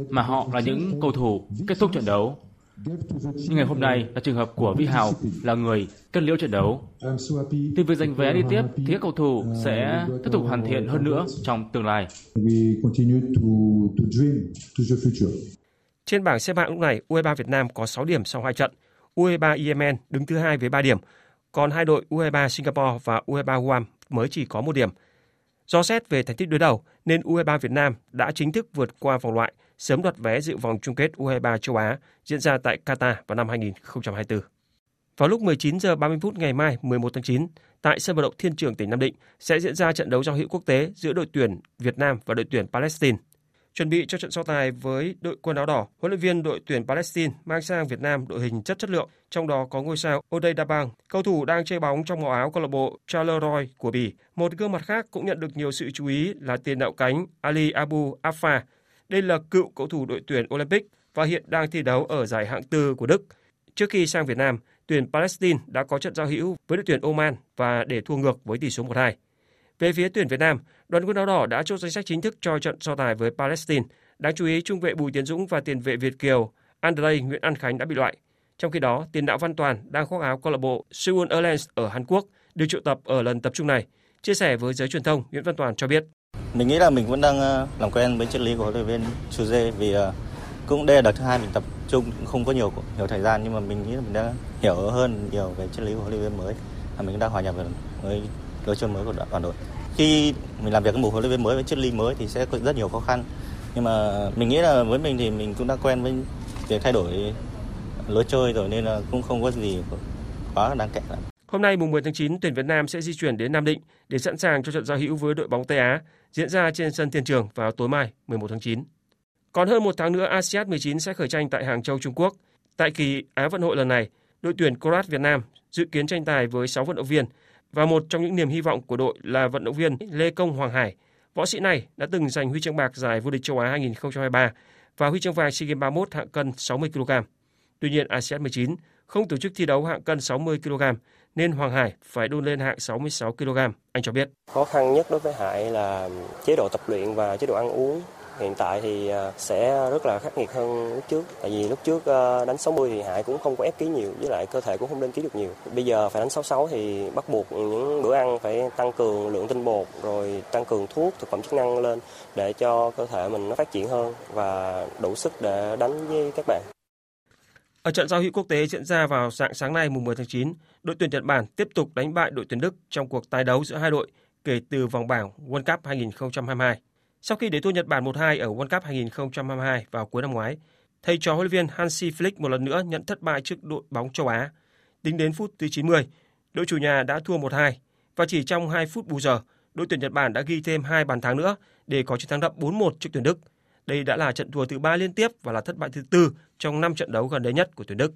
[SPEAKER 39] mà họ là những cầu thủ kết thúc trận đấu. Nhưng ngày hôm nay là trường hợp của Vĩ Hào là người kết liễu trận đấu. Thì việc giành vé đi tiếp thì các cầu thủ sẽ tiếp tục hoàn thiện hơn nữa trong tương lai.
[SPEAKER 22] Trên bảng xếp hạng lúc này, U23 Việt Nam có 6 điểm sau 2 trận. U23 Yemen đứng thứ hai với 3 điểm, còn hai đội U23 Singapore và U23 Guam mới chỉ có một điểm. Do xét về thành tích đối đầu nên U23 Việt Nam đã chính thức vượt qua vòng loại, sớm đoạt vé dự vòng chung kết U23 châu Á diễn ra tại Qatar vào năm 2024. Vào lúc 19 giờ 30 phút ngày mai 11 tháng 9, tại sân vận động Thiên Trường tỉnh Nam Định sẽ diễn ra trận đấu giao hữu quốc tế giữa đội tuyển Việt Nam và đội tuyển Palestine. Chuẩn bị cho trận so tài với đội quân áo đỏ, huấn luyện viên đội tuyển Palestine mang sang Việt Nam đội hình chất chất lượng, trong đó có ngôi sao Odey Dabang, cầu thủ đang chơi bóng trong màu áo câu lạc bộ Charleroi của Bỉ. Một gương mặt khác cũng nhận được nhiều sự chú ý là tiền đạo cánh Ali Abu Affa. Đây là cựu cầu thủ đội tuyển Olympic và hiện đang thi đấu ở giải hạng tư của Đức. Trước khi sang Việt Nam, tuyển Palestine đã có trận giao hữu với đội tuyển Oman và để thua ngược với tỷ số 1-2. Về phía tuyển Việt Nam, đoàn quân áo đỏ đã chốt danh sách chính thức cho trận so tài với Palestine. Đáng chú ý, trung vệ Bùi Tiến Dũng và tiền vệ Việt Kiều Andrei Nguyễn An Khánh đã bị loại. Trong khi đó, tiền đạo Văn Toàn đang khoác áo câu lạc bộ Seoul Airlines ở Hàn Quốc được triệu tập ở lần tập trung này. Chia sẻ với giới truyền thông, Nguyễn Văn Toàn cho biết.
[SPEAKER 40] Mình nghĩ là mình vẫn đang ờ, làm quen với triết lý của huấn luyện viên Chu Dê vì ờ, cũng đây là đợt thứ hai mình tập trung cũng không có nhiều nhiều thời gian nhưng mà mình nghĩ là mình đã hiểu hơn nhiều về triết lý của huấn luyện viên mới và mình đã hòa nhập với lối chơi mới của đoàn đội khi mình làm việc với một huấn luyện viên mới với triết lý mới thì sẽ có rất nhiều khó khăn nhưng mà mình nghĩ là với mình thì mình cũng đã quen với việc thay đổi lối chơi rồi nên là cũng không có gì quá đáng kể lắm.
[SPEAKER 22] Hôm nay mùng 10 tháng 9, tuyển Việt Nam sẽ di chuyển đến Nam Định để sẵn sàng cho trận giao hữu với đội bóng Tây Á diễn ra trên sân Thiên Trường vào tối mai 11 tháng 9. Còn hơn một tháng nữa, ASEAN 19 sẽ khởi tranh tại Hàng Châu, Trung Quốc. Tại kỳ Á vận hội lần này, đội tuyển Croat Việt Nam dự kiến tranh tài với 6 vận động viên và một trong những niềm hy vọng của đội là vận động viên Lê Công Hoàng Hải. Võ sĩ này đã từng giành huy chương bạc giải vô địch châu Á 2023 và huy chương vàng SEA Games 31 hạng cân 60 kg. Tuy nhiên ASEAN 19 không tổ chức thi đấu hạng cân 60 kg nên Hoàng Hải phải đôn lên hạng 66 kg, anh cho biết.
[SPEAKER 41] Khó khăn nhất đối với Hải là chế độ tập luyện và chế độ ăn uống. Hiện tại thì à, sẽ rất là khắc nghiệt hơn lúc trước. Tại vì lúc trước à, đánh 60 thì Hải cũng không có ép ký nhiều với lại cơ thể cũng không lên ký được nhiều. Bây giờ phải đánh 66 thì bắt buộc những bữa ăn phải tăng cường lượng tinh bột rồi tăng cường thuốc thực phẩm chức năng lên để cho cơ thể mình nó phát triển hơn và đủ sức để đánh với các bạn
[SPEAKER 22] ở trận giao hữu quốc tế diễn ra vào dạng sáng nay mùng 10 tháng 9, đội tuyển Nhật Bản tiếp tục đánh bại đội tuyển Đức trong cuộc tái đấu giữa hai đội kể từ vòng bảng World Cup 2022. Sau khi để thua Nhật Bản 1-2 ở World Cup 2022 vào cuối năm ngoái, thầy trò huấn luyện viên Hansi Flick một lần nữa nhận thất bại trước đội bóng châu Á. Tính đến phút thứ 90, đội chủ nhà đã thua 1-2 và chỉ trong 2 phút bù giờ, đội tuyển Nhật Bản đã ghi thêm 2 bàn thắng nữa để có chiến thắng đậm 4-1 trước tuyển Đức. Đây đã là trận thua thứ ba liên tiếp và là thất bại thứ tư trong 5 trận đấu gần đây nhất của tuyển Đức.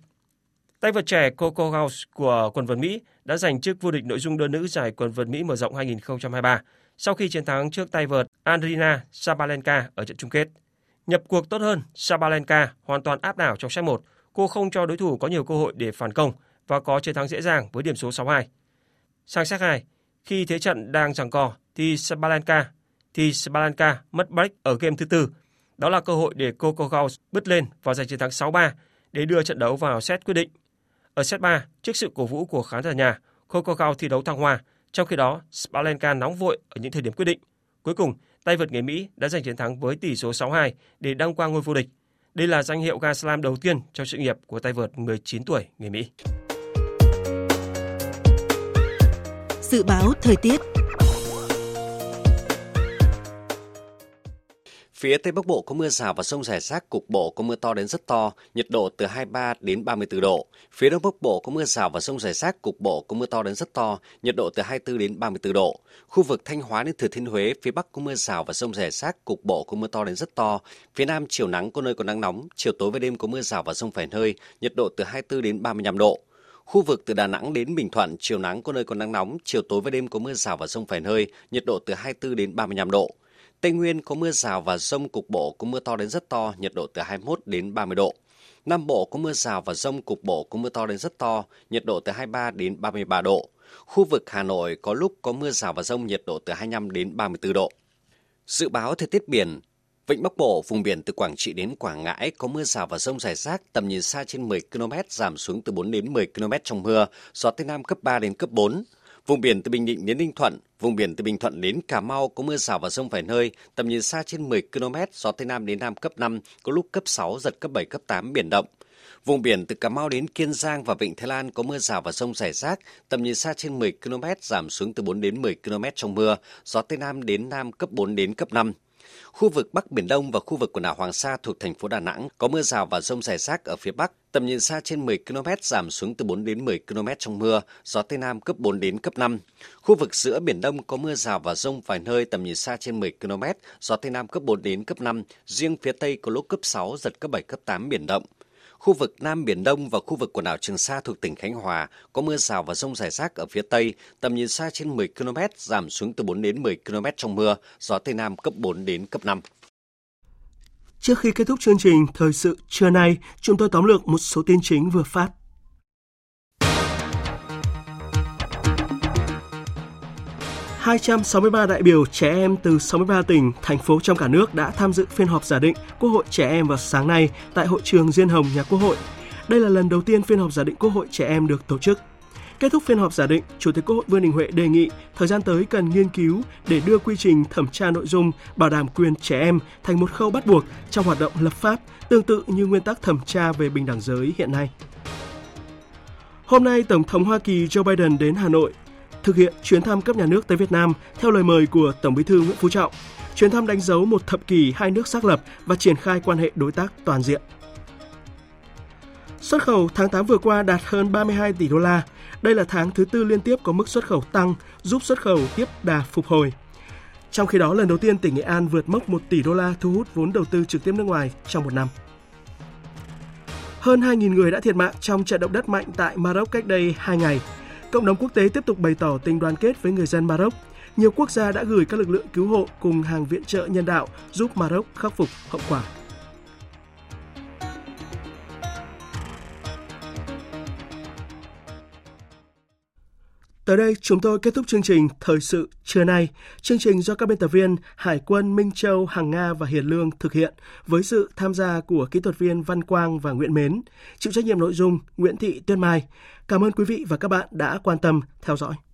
[SPEAKER 22] Tay vợt trẻ Coco Gauss của quần vợt Mỹ đã giành chức vô địch nội dung đơn nữ giải quần vợt Mỹ mở rộng 2023 sau khi chiến thắng trước tay vợt Andrina Sabalenka ở trận chung kết. Nhập cuộc tốt hơn, Sabalenka hoàn toàn áp đảo trong set 1. Cô không cho đối thủ có nhiều cơ hội để phản công và có chiến thắng dễ dàng với điểm số 6-2. Sang set 2, khi thế trận đang giằng co thì Sabalenka thì Sabalenka mất break ở game thứ tư. Đó là cơ hội để Coco Gauss bứt lên và giành chiến thắng 6-3 để đưa trận đấu vào set quyết định. Ở set 3, trước sự cổ vũ của khán giả nhà, Coco Gauss thi đấu thăng hoa trong khi đó, Spalenka nóng vội ở những thời điểm quyết định. Cuối cùng, tay vợt người Mỹ đã giành chiến thắng với tỷ số 6-2 để đăng quang ngôi vô địch. Đây là danh hiệu Grand Slam đầu tiên trong sự nghiệp của tay vợt 19 tuổi người Mỹ.
[SPEAKER 42] Dự báo thời tiết
[SPEAKER 30] Phía Tây Bắc Bộ có mưa rào và rông rải rác, cục bộ có mưa to đến rất to, nhiệt độ từ 23 đến 34 độ. Phía Đông Bắc Bộ có mưa rào và rông rải rác, cục bộ có mưa to đến rất to, nhiệt độ từ 24 đến 34 độ. Khu vực Thanh Hóa đến Thừa Thiên Huế, phía Bắc có mưa rào và rông rải rác, cục bộ có mưa to đến rất to. Phía Nam chiều nắng có nơi có nắng nóng, chiều tối và đêm có mưa rào và rông vài nơi, nhiệt độ từ 24 đến 35 độ. Khu vực từ Đà Nẵng đến Bình Thuận, chiều nắng có nơi có nắng nóng, chiều tối và đêm có mưa rào và rông vài nơi, nhiệt độ từ 24 đến 35 độ. Tây Nguyên có mưa rào và rông cục bộ có mưa to đến rất to, nhiệt độ từ 21 đến 30 độ. Nam Bộ có mưa rào và rông cục bộ có mưa to đến rất to, nhiệt độ từ 23 đến 33 độ. Khu vực Hà Nội có lúc có mưa rào và rông nhiệt độ từ 25 đến 34 độ. Dự báo thời tiết biển Vịnh Bắc Bộ, vùng biển từ Quảng Trị đến Quảng Ngãi có mưa rào và rông rải rác, tầm nhìn xa trên 10 km, giảm xuống từ 4 đến 10 km trong mưa, gió Tây Nam cấp 3 đến cấp 4. Vùng biển từ Bình Định đến Ninh Thuận, vùng biển từ Bình Thuận đến Cà Mau có mưa rào và rông vài nơi, tầm nhìn xa trên 10 km, gió Tây Nam đến Nam cấp 5, có lúc cấp 6, giật cấp 7, cấp 8, biển động. Vùng biển từ Cà Mau đến Kiên Giang và Vịnh Thái Lan có mưa rào và rông rải rác, tầm nhìn xa trên 10 km, giảm xuống từ 4 đến 10 km trong mưa, gió Tây Nam đến Nam cấp 4 đến cấp 5. Khu vực Bắc Biển Đông và khu vực quần đảo Hoàng Sa thuộc thành phố Đà Nẵng có mưa rào và rông rải rác ở phía Bắc, tầm nhìn xa trên 10 km giảm xuống từ 4 đến 10 km trong mưa, gió Tây Nam cấp 4 đến cấp 5. Khu vực giữa Biển Đông có mưa rào và rông vài nơi tầm nhìn xa trên 10 km, gió Tây Nam cấp 4 đến cấp 5, riêng phía Tây có lúc cấp 6, giật cấp 7, cấp 8 biển động. Khu vực Nam Biển Đông và khu vực quần đảo Trường Sa thuộc tỉnh Khánh Hòa có mưa rào và rông rải rác ở phía Tây, tầm nhìn xa trên 10 km, giảm xuống từ 4 đến 10 km trong mưa, gió Tây Nam cấp 4 đến cấp 5.
[SPEAKER 1] Trước khi kết thúc chương trình Thời sự trưa nay, chúng tôi tóm lược một số tin chính vừa phát. ...263 đại biểu trẻ em từ 63 tỉnh, thành phố trong cả nước đã tham dự phiên họp giả định Quốc hội trẻ em vào sáng nay tại hội trường Diên Hồng, nhà Quốc hội. Đây là lần đầu tiên phiên họp giả định Quốc hội trẻ em được tổ chức. Kết thúc phiên họp giả định, Chủ tịch Quốc hội Vương Đình Huệ đề nghị thời gian tới cần nghiên cứu để đưa quy trình thẩm tra nội dung bảo đảm quyền trẻ em thành một khâu bắt buộc trong hoạt động lập pháp, tương tự như nguyên tắc thẩm tra về bình đẳng giới hiện nay. Hôm nay, Tổng thống Hoa Kỳ Joe Biden đến Hà Nội thực hiện chuyến thăm cấp nhà nước tới Việt Nam theo lời mời của Tổng Bí thư Nguyễn Phú Trọng. Chuyến thăm đánh dấu một thập kỷ hai nước xác lập và triển khai quan hệ đối tác toàn diện. Xuất khẩu tháng 8 vừa qua đạt hơn 32 tỷ đô la. Đây là tháng thứ tư liên tiếp có mức xuất khẩu tăng, giúp xuất khẩu tiếp đà phục hồi. Trong khi đó, lần đầu tiên tỉnh Nghệ An vượt mốc 1 tỷ đô la thu hút vốn đầu tư trực tiếp nước ngoài trong một năm. Hơn 2.000 người đã thiệt mạng trong trận động đất mạnh tại Maroc cách đây 2 ngày. Cộng đồng quốc tế tiếp tục bày tỏ tình đoàn kết với người dân Maroc. Nhiều quốc gia đã gửi các lực lượng cứu hộ cùng hàng viện trợ nhân đạo giúp Maroc khắc phục hậu quả. Tới đây chúng tôi kết thúc chương trình Thời sự trưa nay. Chương trình do các biên tập viên Hải quân Minh Châu, Hằng Nga và Hiền Lương thực hiện với sự tham gia của kỹ thuật viên Văn Quang và Nguyễn Mến. Chịu trách nhiệm nội dung Nguyễn Thị Tuyên Mai. Cảm ơn quý vị và các bạn đã quan tâm theo dõi.